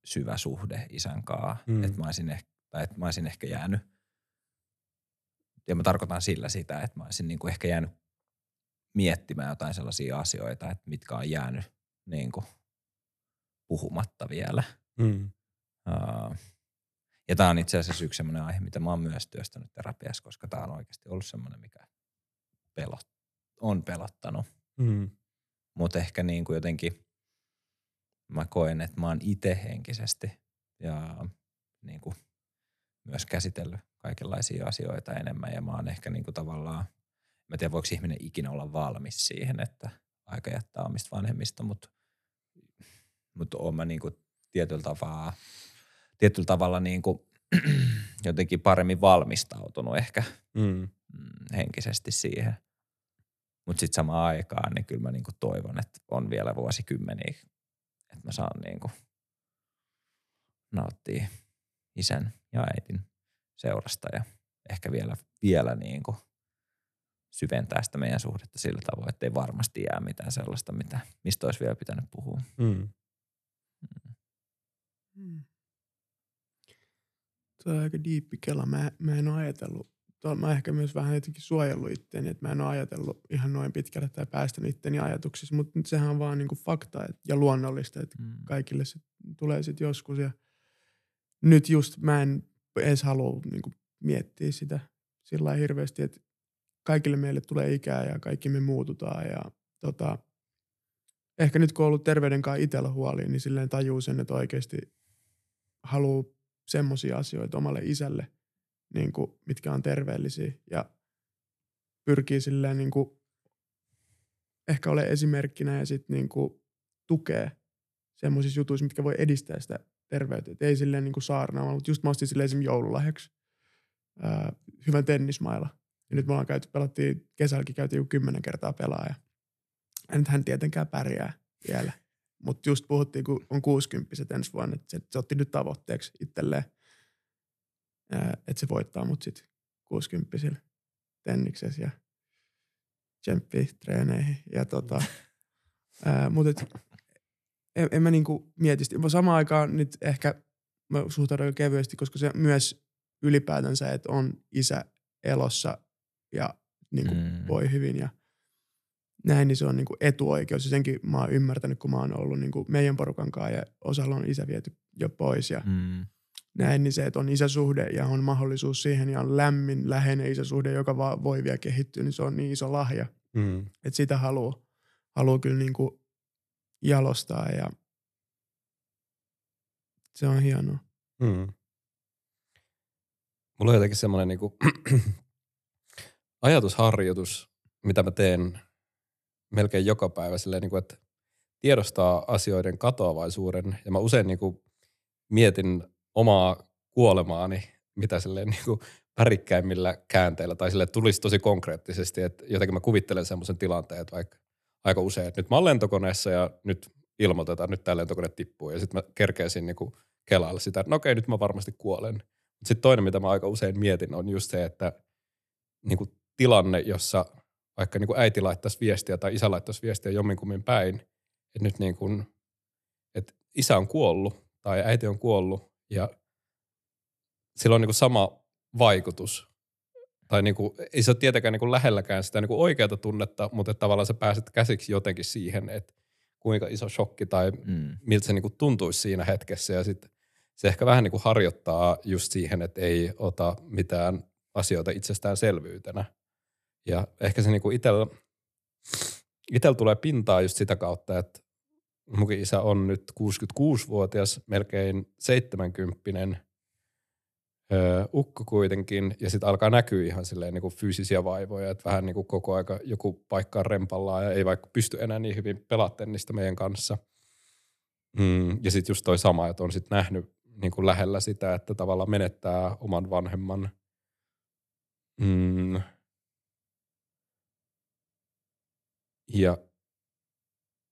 syvä suhde isän kanssa, mm. että, mä olisin ehkä, tai että mä olisin ehkä jäänyt, ja mä tarkoitan sillä sitä, että mä olisin niin kuin ehkä jäänyt miettimään jotain sellaisia asioita, että mitkä on jäänyt niin kuin puhumatta vielä. Mm. Uh, ja tämä on itse asiassa yksi sellainen aihe, mitä mä oon myös työstänyt terapiassa, koska tämä on oikeasti ollut semmoinen, mikä pelot, on pelottanut. Mm. Mutta ehkä niin kuin jotenkin mä koen, että mä oon itse henkisesti ja niin kuin myös käsitellyt kaikenlaisia asioita enemmän ja mä oon ehkä niin kuin tavallaan, mä tiedän voiko ihminen ikinä olla valmis siihen, että aika jättää omista vanhemmista, mutta, mutta oon mä niin kuin tietyllä tavalla, tietyllä tavalla niin kuin jotenkin paremmin valmistautunut ehkä mm. mm henkisesti siihen. Mutta sitten samaan aikaan, niin kyllä mä niinku toivon, että on vielä vuosikymmeniä, että mä saan niinku nauttia isän ja äitin seurasta ja ehkä vielä, vielä niinku syventää sitä meidän suhdetta sillä tavoin, että ei varmasti jää mitään sellaista, mitä, mistä olisi vielä pitänyt puhua. Mm. Mm. Tuo on aika diippi kela. Mä, mä en ole ajatellut mä ehkä myös vähän jotenkin suojellut itteeni, että mä en ole ajatellut ihan noin pitkälle tai päästänyt itteni ajatuksissa, mutta sehän on vaan niinku fakta et, ja luonnollista, että mm. kaikille se tulee sitten joskus ja nyt just mä en edes halua niinku miettiä sitä sillä hirveästi, että kaikille meille tulee ikää ja kaikki me muututaan ja tota, ehkä nyt kun on ollut terveyden kanssa itsellä huoliin, niin silleen tajuu sen, että oikeasti haluaa semmoisia asioita omalle isälle – niin kuin, mitkä on terveellisiä ja pyrkii silleen niin kuin, ehkä ole esimerkkinä ja sitten niin kuin, tukee semmoisissa jutuissa, mitkä voi edistää sitä terveyttä. Et ei silleen niin saarnaamalla, mutta just mä ostin silleen esimerkiksi joululahjaksi ää, hyvän tennismailla. Ja nyt me ollaan käyty, pelattiin, kesälläkin käytiin jo kymmenen kertaa pelaaja. Ja nyt hän tietenkään pärjää vielä. Mutta just puhuttiin, kun on 60 ensi vuonna, että se, se otti nyt tavoitteeksi itselleen – että se voittaa mut sit 60 tenniksessä ja tsemppi treeneihin. Ja tota, mutta et, en, en mä niinku mieti sitä. Samaan aikaan nyt ehkä mä suhtaudun kevyesti, koska se myös ylipäätänsä, että on isä elossa ja niinku mm. voi hyvin ja näin, niin se on niinku etuoikeus. Ja senkin mä oon ymmärtänyt, kun mä oon ollut niinku meidän porukan kanssa ja osalla on isä viety jo pois. Ja mm näin, niin se, että on isäsuhde ja on mahdollisuus siihen ja on lämmin, läheinen isäsuhde, joka vaan voi vielä kehittyä, niin se on niin iso lahja. Mm. Että sitä haluaa, haluaa kyllä niin kuin jalostaa ja se on hienoa. Mm. Mulla on jotenkin semmoinen niin kuin ajatusharjoitus, mitä mä teen melkein joka päivä silleen, niin kuin, että tiedostaa asioiden katoavaisuuden. Ja mä usein niin kuin mietin omaa kuolemaani, mitä silleen niin kuin värikkäimmillä käänteillä tai sille tulisi tosi konkreettisesti, että jotenkin mä kuvittelen semmoisen tilanteen, että vaikka aika usein, että nyt mä oon lentokoneessa ja nyt ilmoitetaan, että nyt tämä lentokone tippuu ja sitten mä kerkeäsin niin kelailla sitä, että no okei, nyt mä varmasti kuolen. Sitten toinen, mitä mä aika usein mietin, on just se, että niin kuin tilanne, jossa vaikka niin kuin äiti laittaisi viestiä tai isä laittaisi viestiä jomminkummin päin, että nyt niin kuin, että isä on kuollut tai äiti on kuollut ja sillä on niin kuin sama vaikutus. Tai niin kuin, ei se ole tietenkään niin kuin lähelläkään sitä niin kuin oikeata tunnetta, mutta että tavallaan sä pääset käsiksi jotenkin siihen, että kuinka iso shokki tai mm. miltä se niin kuin tuntuisi siinä hetkessä. Ja sitten se ehkä vähän niin kuin harjoittaa just siihen, että ei ota mitään asioita itsestäänselvyytenä. Ja ehkä se niin kuin itsellä itel tulee pintaa just sitä kautta, että munkin isä on nyt 66-vuotias, melkein 70 öö, ukko kuitenkin, ja sitten alkaa näkyä ihan silleen niin kuin fyysisiä vaivoja, että vähän niin kuin koko aika joku paikka on rempallaan ja ei vaikka pysty enää niin hyvin pelaa tennistä meidän kanssa. Mm, ja sitten just toi sama, että on sitten nähnyt niin kuin lähellä sitä, että tavallaan menettää oman vanhemman mm, ja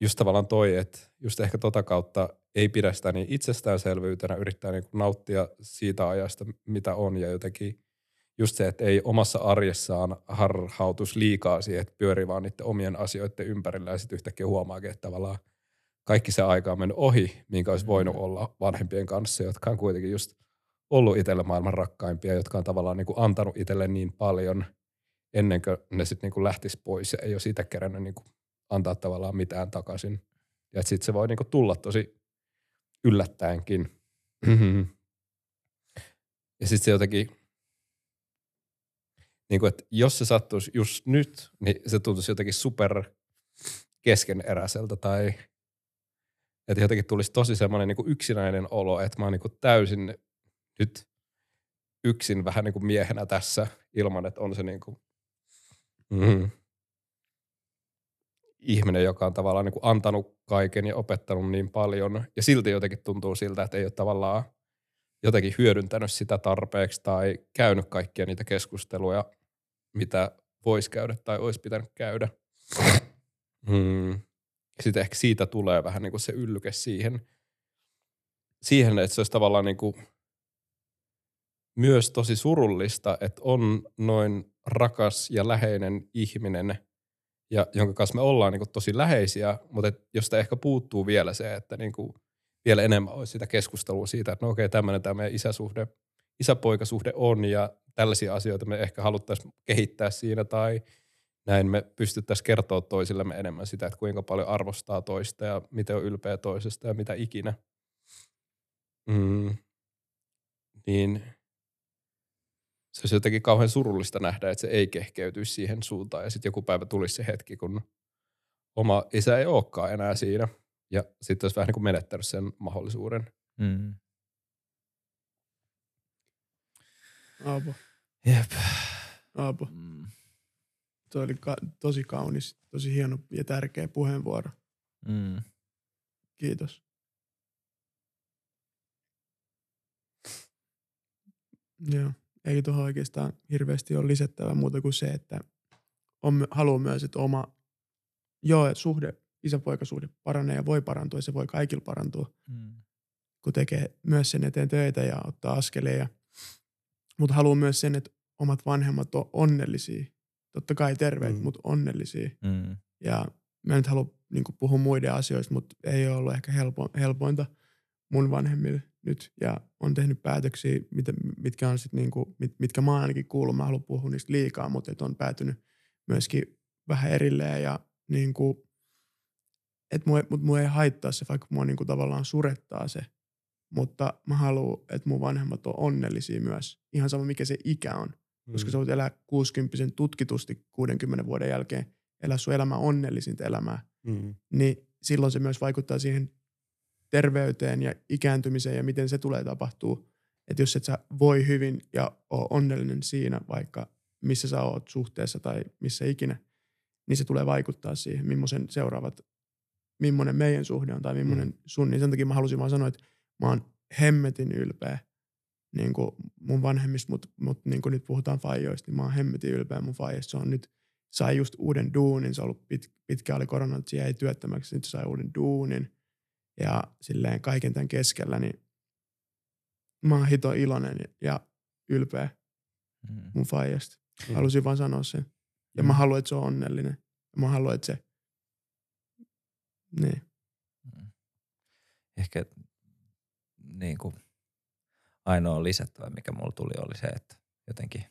just tavallaan toi, että just ehkä tota kautta ei pidä sitä niin itsestäänselvyytenä, yrittää niin nauttia siitä ajasta, mitä on ja jotenkin just se, että ei omassa arjessaan harhautus liikaa siihen, että pyörii vaan niiden omien asioiden ympärillä ja sitten yhtäkkiä huomaakin, että tavallaan kaikki se aika on mennyt ohi, minkä olisi voinut mm. olla vanhempien kanssa, jotka on kuitenkin just ollut itselle maailman rakkaimpia, jotka on tavallaan niin kuin antanut itselle niin paljon ennen kuin ne sitten niin lähtisi pois ja ei ole siitä kerännyt niin kuin antaa tavallaan mitään takaisin. Ja sitten se voi niin kuin tulla tosi yllättäenkin. ja sitten se jotenkin, niin kuin, että jos se sattuisi just nyt, niin se tuntuisi jotenkin super keskeneräiseltä tai että jotenkin tulisi tosi semmoinen niin yksinäinen olo, että mä oon niin täysin nyt yksin vähän niin kuin miehenä tässä ilman, että on se niin kuin, mm, ihminen, joka on tavallaan niin kuin antanut kaiken ja opettanut niin paljon. Ja silti jotenkin tuntuu siltä, että ei ole tavallaan jotenkin hyödyntänyt sitä tarpeeksi tai käynyt kaikkia niitä keskusteluja, mitä voisi käydä tai olisi pitänyt käydä. Hmm. Sitten ehkä siitä tulee vähän niin kuin se yllyke siihen, siihen, että se olisi tavallaan niin kuin myös tosi surullista, että on noin rakas ja läheinen ihminen, ja jonka kanssa me ollaan niin kuin tosi läheisiä, mutta et josta ehkä puuttuu vielä se, että niin kuin vielä enemmän olisi sitä keskustelua siitä, että no okei, tämmöinen tämä meidän isäsuhde, isäpoikasuhde on, ja tällaisia asioita me ehkä haluttaisiin kehittää siinä, tai näin me pystyttäisiin kertoa toisillemme enemmän sitä, että kuinka paljon arvostaa toista ja miten on ylpeä toisesta ja mitä ikinä. Mm. Niin se olisi jotenkin kauhean surullista nähdä, että se ei kehkeytyisi siihen suuntaan. Ja sitten joku päivä tulisi se hetki, kun oma isä ei olekaan enää siinä. Ja sitten olisi vähän niin kuin menettänyt sen mahdollisuuden. Mm. Aapo. Jep. Aapo. Mm. Tuo oli ka- tosi kaunis, tosi hieno ja tärkeä puheenvuoro. Mm. Kiitos. Joo ei tuohon oikeastaan hirveästi ole lisättävä muuta kuin se, että on, haluaa myös, että oma joo, suhde, isäpoikasuhde paranee ja voi parantua ja se voi kaikilla parantua, mm. kun tekee myös sen eteen töitä ja ottaa askeleja. Mutta haluaa myös sen, että omat vanhemmat on onnellisia. Totta kai terveet, mm. mutta onnellisia. Mm. Ja mä en nyt halua niin puhua muiden asioista, mutta ei ole ollut ehkä helpo, helpointa mun vanhemmille nyt ja on tehnyt päätöksiä, mit, mitkä on sit niinku, mit, mitkä mä ainakin kuullut, mä haluan puhua niistä liikaa, mutta et on päätynyt myöskin vähän erilleen ja niinku, et mua, mut mua ei haittaa se, vaikka mua niinku tavallaan surettaa se, mutta mä haluan, että mun vanhemmat on onnellisia myös, ihan sama mikä se ikä on, mm. koska sä voit elää 60 tutkitusti 60 vuoden jälkeen, elää sun elämä onnellisinta elämää, mm. niin silloin se myös vaikuttaa siihen terveyteen ja ikääntymiseen ja miten se tulee tapahtuu. Että jos et sä voi hyvin ja ole onnellinen siinä vaikka missä sä oot suhteessa tai missä ikinä, niin se tulee vaikuttaa siihen, millaisen seuraavat, millainen meidän suhde on tai millainen mm. sun. Niin sen takia mä halusin vaan sanoa, että mä oon hemmetin ylpeä niin kuin mun vanhemmista, mutta mut niin kuin nyt puhutaan faijoista, niin mä oon hemmetin ylpeä mun faijasta. Se on nyt, sai just uuden duunin, se on ollut pit, pitkä oli korona, että jäi työttömäksi, nyt sai uuden duunin. Ja silleen kaiken tämän keskellä, niin mä oon hito iloinen ja ylpeä mm. mun faijasta. Mm. Halusin vaan sanoa sen. Ja mm. mä haluan, että se on onnellinen. Mä haluan, että se... Niin. Mm. Ehkä niin kuin ainoa lisättävä, mikä mulla tuli, oli se, että jotenkin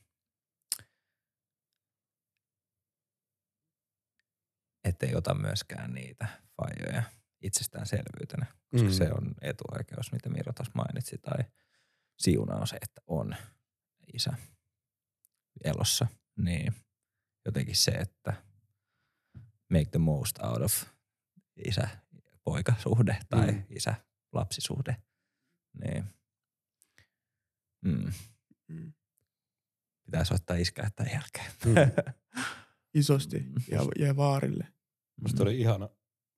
ettei ota myöskään niitä fajoja itsestäänselvyytenä, koska mm. se on etuoikeus, mitä Miro tuossa mainitsi, tai siuna on se, että on isä elossa, niin jotenkin se, että make the most out of isä-poikasuhde tai mm. isä-lapsisuhde, niin mm. Mm. pitää soittaa iskää tämän jälkeen. Mm. Isosti mm. ja, ja vaarille. Musta oli ihana,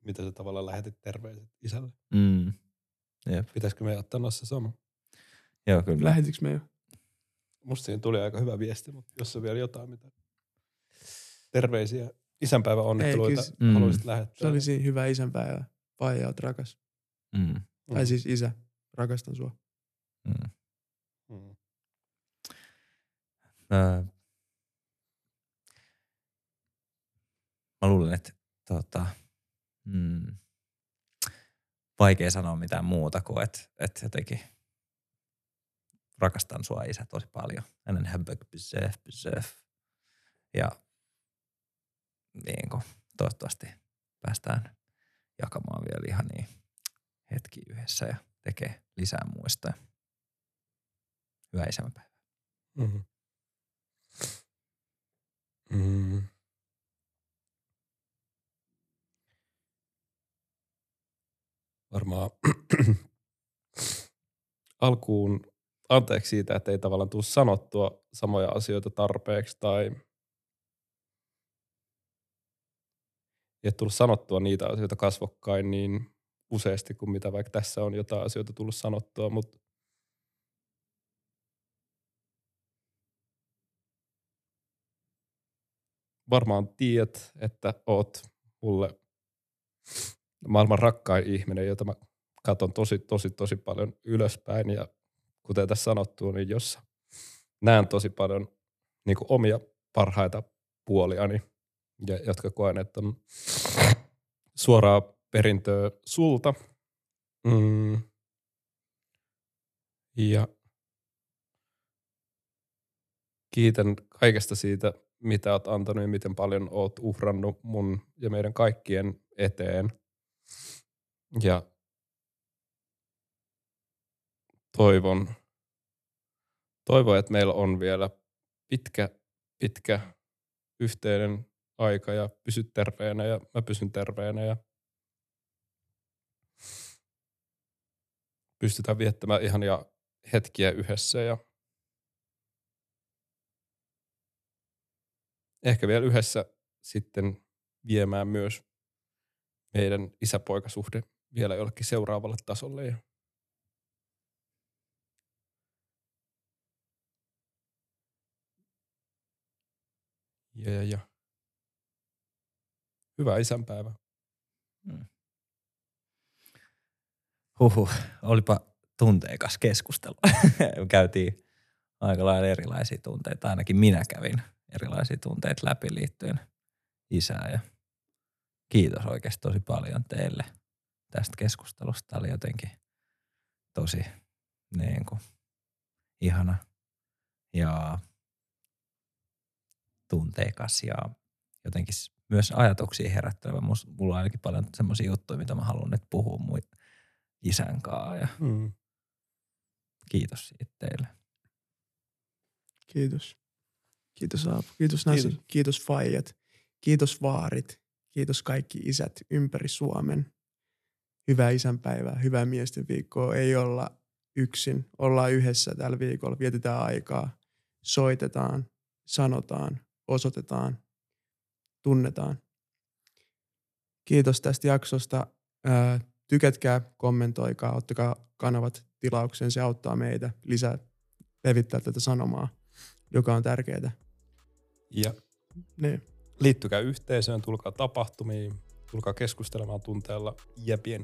mitä sä tavallaan lähetit terveiset isälle. Mm. Jep. Pitäisikö me ottaa noissa sama? Joo, kyllä. Lähetitkö me jo? Musta siinä tuli aika hyvä viesti, mutta jos on vielä jotain, mitä terveisiä isänpäivän onnitteluita Ei, mm. haluaisit lähettää. Se olisi hyvä isänpäivä. Vai oot rakas. Mm. Tai siis isä, rakastan sua. Mm. Mm. Mä luulen, että tota, mm, vaikea sanoa mitään muuta kuin, että, että jotenkin rakastan sua isä tosi paljon. Hänen häbök Ja niin kuin, toivottavasti päästään jakamaan vielä ihan niin hetki yhdessä ja tekee lisää muistoja. Hyvää isänpäivää. Mm-hmm. Mm. Varmaan alkuun anteeksi siitä, että ei tavallaan tule sanottua samoja asioita tarpeeksi tai ei tullut sanottua niitä asioita kasvokkain niin useasti kuin mitä vaikka tässä on jotain asioita tullut sanottua, mutta varmaan tiedät, että oot mulle maailman rakkain ihminen, jota mä katson tosi, tosi, tosi paljon ylöspäin ja kuten tässä sanottu, niin jos näen tosi paljon niin kuin omia parhaita puoliani, ja, jotka koen, että on suoraa perintöä sulta. Mm. Ja kiitän kaikesta siitä, mitä oot antanut ja miten paljon oot uhrannut mun ja meidän kaikkien eteen. Ja. Toivon, toivon, että meillä on vielä pitkä, pitkä yhteinen aika ja pysy terveenä ja mä pysyn terveenä ja pystytään viettämään ihania hetkiä yhdessä ja ehkä vielä yhdessä sitten viemään myös meidän isäpoikasuhde vielä jollekin seuraavalle tasolle. Ja ja, ja, ja. Hyvää isänpäivää. Hmm. Huhu, olipa tunteikas keskustelu. Käytiin aika lailla erilaisia tunteita, ainakin minä kävin erilaisia tunteita läpi liittyen isään ja kiitos oikeasti tosi paljon teille tästä keskustelusta. Tämä oli jotenkin tosi niin kuin, ihana ja tunteikas ja jotenkin myös ajatuksia herättelevä. Mulla on ainakin paljon semmoisia juttuja, mitä mä haluan nyt puhua mun isän kanssa. Ja mm. Kiitos siitä teille. Kiitos. Kiitos Aapu. Kiitos Nasi. Kiitos, Kiitos Fajat. Kiitos Vaarit. Kiitos kaikki isät ympäri Suomen. Hyvää isänpäivää, hyvää miesten viikkoa. Ei olla yksin. Ollaan yhdessä tällä viikolla. Vietetään aikaa. Soitetaan, sanotaan, osoitetaan, tunnetaan. Kiitos tästä jaksosta. tykätkää, kommentoikaa, ottakaa kanavat tilaukseen. Se auttaa meitä lisää levittää tätä sanomaa, joka on tärkeää. Ja niin. liittykää yhteisöön, tulkaa tapahtumiin, tulkaa keskustelemaan tunteella jäpien